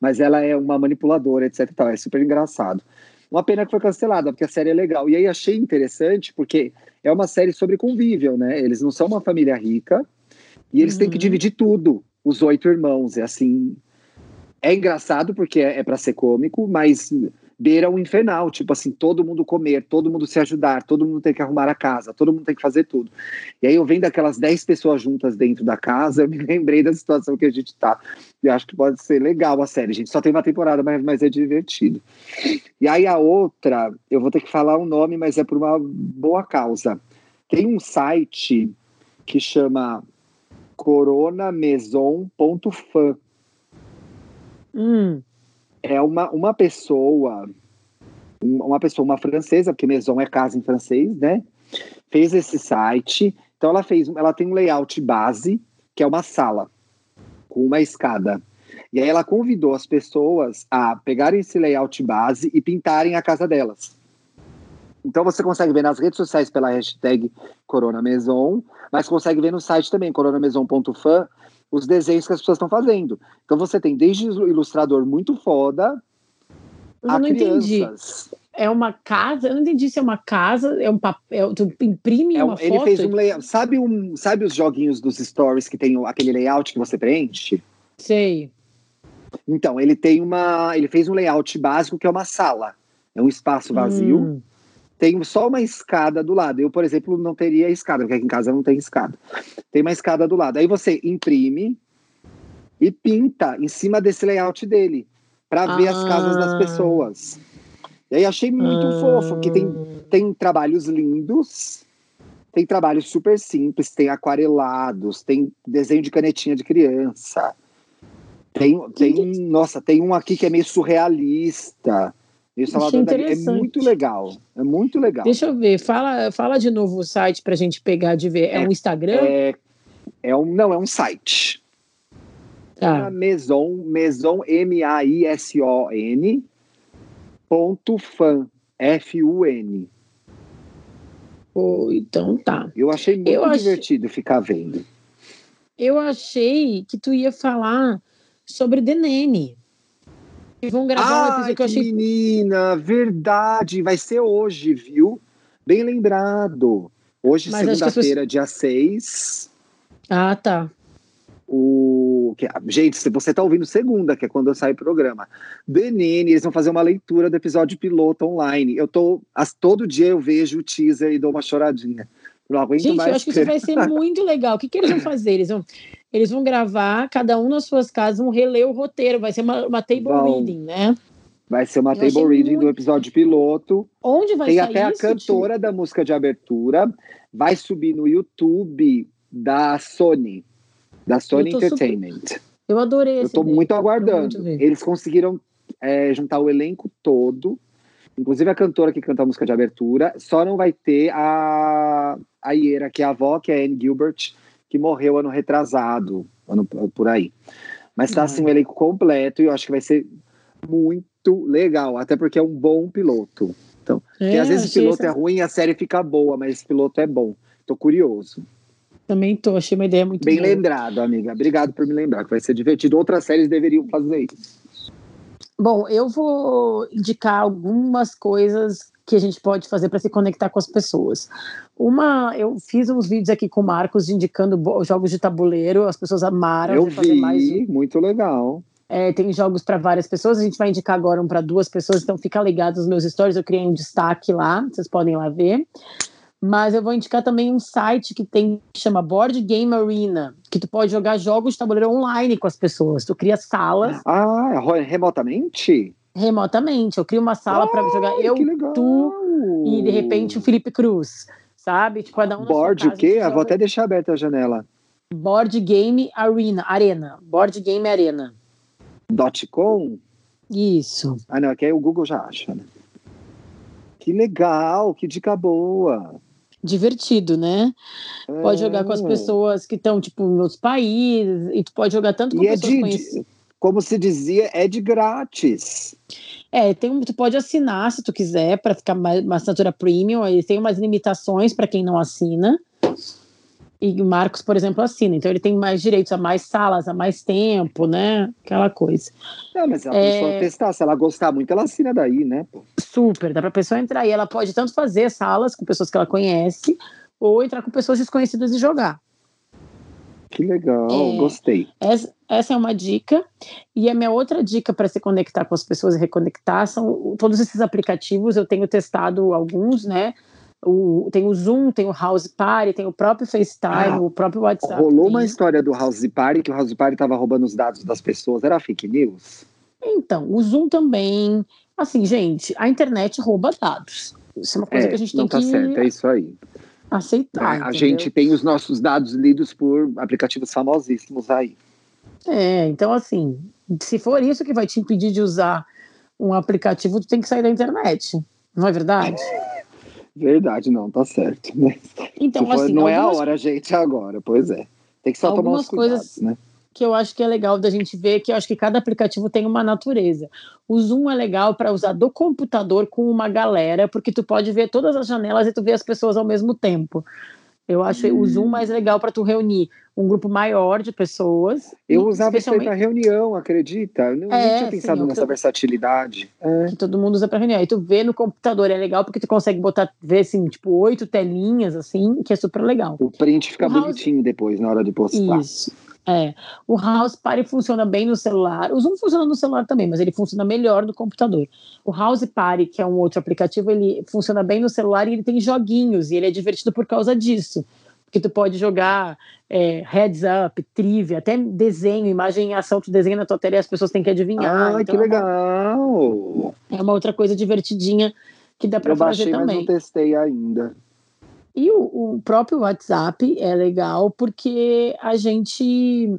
mas ela é uma manipuladora, etc. tal. É super engraçado. Uma pena que foi cancelada, porque a série é legal. E aí achei interessante, porque é uma série sobre convívio, né? Eles não são uma família rica e eles têm que Uhum. dividir tudo, os oito irmãos. É assim. É engraçado porque é, é para ser cômico, mas beira o infernal, tipo assim, todo mundo comer, todo mundo se ajudar, todo mundo tem que arrumar a casa, todo mundo tem que fazer tudo. E aí eu vendo aquelas 10 pessoas juntas dentro da casa, eu me lembrei da situação que a gente tá. E acho que pode ser legal a série, gente. Só tem uma temporada, mas, mas é divertido. E aí a outra, eu vou ter que falar um nome, mas é por uma boa causa. Tem um site que chama coronamaison.fan Hum, é uma, uma pessoa, um- uma pessoa, uma francesa, porque maison é casa em francês, né? Fez esse site. Então ela fez, ela tem um layout base, que é uma sala com uma escada. E aí ela convidou as pessoas a pegarem esse layout base e pintarem a casa delas. Então você consegue ver nas redes sociais pela hashtag Corona Maison, mas consegue ver no site também, coronamaison.fan, os desenhos que as pessoas estão fazendo. Então você tem desde o ilustrador muito foda eu a não entendi. crianças. É uma casa? Eu não entendi se é uma casa, é um papel. Tu imprime É um- uma ele foto? fez um layout. Sabe, um, sabe os joguinhos dos stories que tem aquele layout que você preenche? Sei. Então, ele tem uma. Ele fez um layout básico que é uma sala. É um espaço vazio. Hum, Tem só uma escada do lado. Eu, por exemplo, não teria escada, porque aqui em casa não tem escada. Tem uma escada do lado. Aí você imprime e pinta em cima desse layout dele, para ver as casas das Ah. pessoas. E aí achei muito ah, fofo, que tem tem trabalhos lindos, tem trabalhos super simples, tem aquarelados, tem desenho de canetinha de criança. Tem, tem nossa, tem um aqui que é meio surrealista. Dali. É muito legal. É muito legal. Deixa eu ver, fala, fala de novo o site pra gente pegar de ver. É, É, um Instagram? É, é um, não, é um site. tá. Maison, Maison, M-A-I-S-O-N, ponto fan, F-U-N. Pô, então tá. Eu achei muito Eu divertido ficar vendo. Eu achei que tu ia falar sobre The E vão gravar um Ah, episódio que eu achei. menina, verdade, vai ser hoje, viu? Bem lembrado. Hoje, segunda-feira, dia 6, Ah, tá. o... que- Gente, se você tá ouvindo segunda, que é quando eu saio o programa, Benene, eles vão fazer uma leitura do episódio piloto online. Eu tô... as- Todo dia eu vejo o teaser e dou uma choradinha. Não aguento Gente, mais. eu acho que isso vai ser muito legal. O que, que eles vão fazer? Eles vão, eles vão gravar, cada um nas suas casas, vão reler o roteiro. Vai ser uma, uma table Vão. reading, né? Vai ser uma Eu table reading do muito- episódio piloto. Onde vai Tem até a isso, cantora da música de abertura. Vai subir no YouTube da Sony. Da Sony tô super- Entertainment. Tio? Eu adorei Eu ideia. muito aguardando. muito. Eles conseguiram é, juntar o elenco todo, inclusive a cantora que canta a música de abertura. Só não vai ter a, a Iera, que é a avó, que é a Anne Gilbert, que morreu ano retrasado, ano por aí. Mas tá assim, o elenco completo e eu acho que vai ser muito legal, até porque é um bom piloto. Então, porque É, às vezes o piloto essa- é ruim e a série fica boa, mas esse piloto é bom. Tô curioso. Também tô, achei uma ideia muito Bem boa. lembrado, amiga. Obrigado por me lembrar, que vai ser divertido. Outras séries deveriam fazer isso. Bom, eu vou indicar algumas coisas que a gente pode fazer para se conectar com as pessoas. Uma, eu fiz uns vídeos aqui com o Marcos indicando jogos de tabuleiro, as pessoas amaram. Eu vi, mais muito legal. É, tem jogos para várias pessoas, a gente vai indicar agora um para duas pessoas, então fica ligado nos meus stories, eu criei um destaque lá, vocês podem lá ver. Mas eu vou indicar também um site que tem que chama Board Game Arena, que tu pode jogar jogos de tabuleiro online com as pessoas. Tu cria salas Ah, ro- remotamente? Remotamente. Eu crio uma sala para jogar eu, que tu e de repente o Felipe Cruz, sabe? Tipo, cada um Board o quê? gente Ah, vou até deixar aberta a janela. Board Game Arena, Arena, Board Game Arena. Dot .com? Isso. Ah, não, aqui aí o Google já acha, né? Que legal, que dica boa. Divertido, né? Pode jogar com as É. pessoas que estão, tipo, em outros países, e tu pode jogar tanto com E é pessoas de, conhecidas. Como se dizia, é de grátis. É, tem, um- tu pode assinar se tu quiser, para ficar mais, uma assinatura premium. Aí tem umas limitações para quem não assina. E o Marcos, por exemplo, assina. Então ele tem mais direitos a mais salas, a mais tempo, né? Aquela coisa. É, mas a É. pessoa testar, se ela gostar muito, ela assina daí, né? pô? Super, dá pra pessoa entrar e ela pode tanto fazer salas com pessoas que ela conhece, ou entrar com pessoas desconhecidas e jogar. Que legal, É. gostei. Essa, essa é uma dica. E a minha outra dica para se conectar com as pessoas e reconectar são todos esses aplicativos. Eu tenho testado alguns, né? O, tem o Zoom, tem o House Party, tem o próprio FaceTime, Ah, o próprio WhatsApp. Rolou uma história do House Party, que o House Party estava roubando os dados das pessoas. Era fake news? Então, o Zoom também. Assim, gente, a internet rouba dados. Isso é uma coisa É, que a gente não tem tá que certo, é isso aí. Aceitar. a entendeu? gente tem os nossos dados lidos por aplicativos famosíssimos aí. É, então assim, se for isso que vai te impedir de usar um aplicativo, tu tem que sair da internet. Não é verdade? Verdade, não, tá certo. Né? Então, for, assim, não é a algumas hora, gente, é agora. Pois é. Tem que só tomar Algumas os cuidados, coisas- né? Que eu acho que é legal da gente ver que eu acho que cada aplicativo tem uma natureza. O Zoom é legal para usar do computador com uma galera, porque tu pode ver todas as janelas e tu vê as pessoas ao mesmo tempo. Eu acho o Hum. Zoom mais legal para tu reunir um grupo maior de pessoas. Eu usava isso aí especialmente pra reunião, acredita? Eu nem É, tinha pensado sim, nessa tô- versatilidade. É. que todo mundo usa para reunião. E tu vê no computador é legal porque tu consegue botar ver assim, tipo oito telinhas assim, que é super legal. O print fica O House- bonitinho depois, na hora de postar. Isso. É. O House Party funciona bem no celular. O Zoom funciona no celular também, mas ele funciona melhor no computador. O House Party, que é um outro aplicativo, ele funciona bem no celular e ele tem joguinhos, e ele é divertido por causa disso. Porque tu pode jogar é, heads up, trivia, até desenho, imagem em ação, tu desenha na tua tela e as pessoas têm que adivinhar. Ai, Então que é uma- legal! É uma outra coisa divertidinha que dá para Eu fazer baixei, mas também. não testei ainda. E o, o próprio WhatsApp é legal porque a gente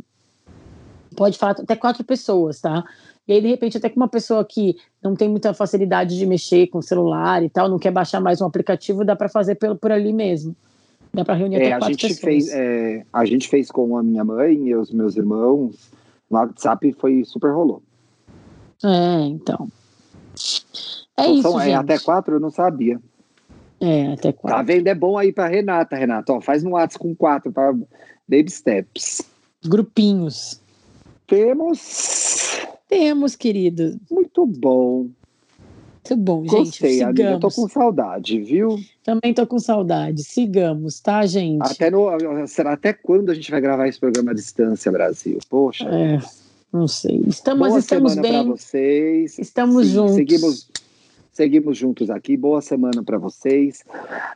pode falar até quatro pessoas, tá? E aí, de repente, até com uma pessoa que não tem muita facilidade de mexer com o celular e tal, não quer baixar mais um aplicativo, dá para fazer por, por ali mesmo. Dá para reunir É, até a gente pessoas. fez, é, a gente fez com a minha mãe e os meus irmãos. No WhatsApp foi super rolou. É, então. É Então, isso, são- gente. é até quatro, eu não sabia. É, até Tá quatro. vendo? É bom aí pra Renata, Renata. Ó, faz no WhatsApp com quatro para baby steps. Grupinhos. Temos. Temos, querido. Muito bom. Muito bom, gente. Gostei, amiga. Eu tô Sigamos. com saudade, viu? Também tô com saudade. Sigamos, tá, gente? Até, no, será até quando a gente vai gravar esse programa à distância, Brasil? Poxa. É, não sei. Estamos, Boa estamos semana para bem. vocês. Estamos Sim, juntos. Seguimos, seguimos juntos aqui. Boa semana para vocês.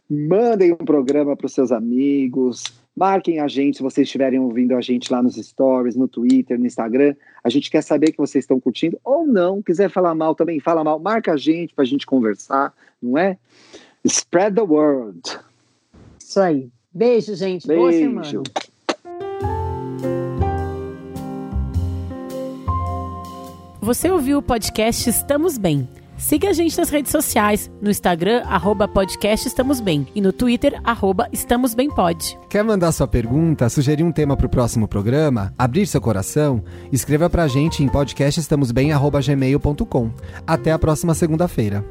Mandem um programa para os seus amigos. Marquem a gente se vocês estiverem ouvindo a gente lá nos stories, no Twitter, no Instagram. A gente quer saber que vocês estão curtindo ou não. Quiser falar mal também, fala mal. Marca a gente para a gente conversar, não é? Spread the word. Isso aí. Beijo, gente. Boa Beijo. semana. Você ouviu o podcast Estamos Bem. Siga a gente nas redes sociais, no Instagram, arroba podcast Estamos Bem, e no Twitter, arroba Estamos Bem Pod. Quer mandar sua pergunta, sugerir um tema para o próximo programa, abrir seu coração? Escreva pra gente em podcastestamosbem.gmail.com. Até a próxima segunda-feira.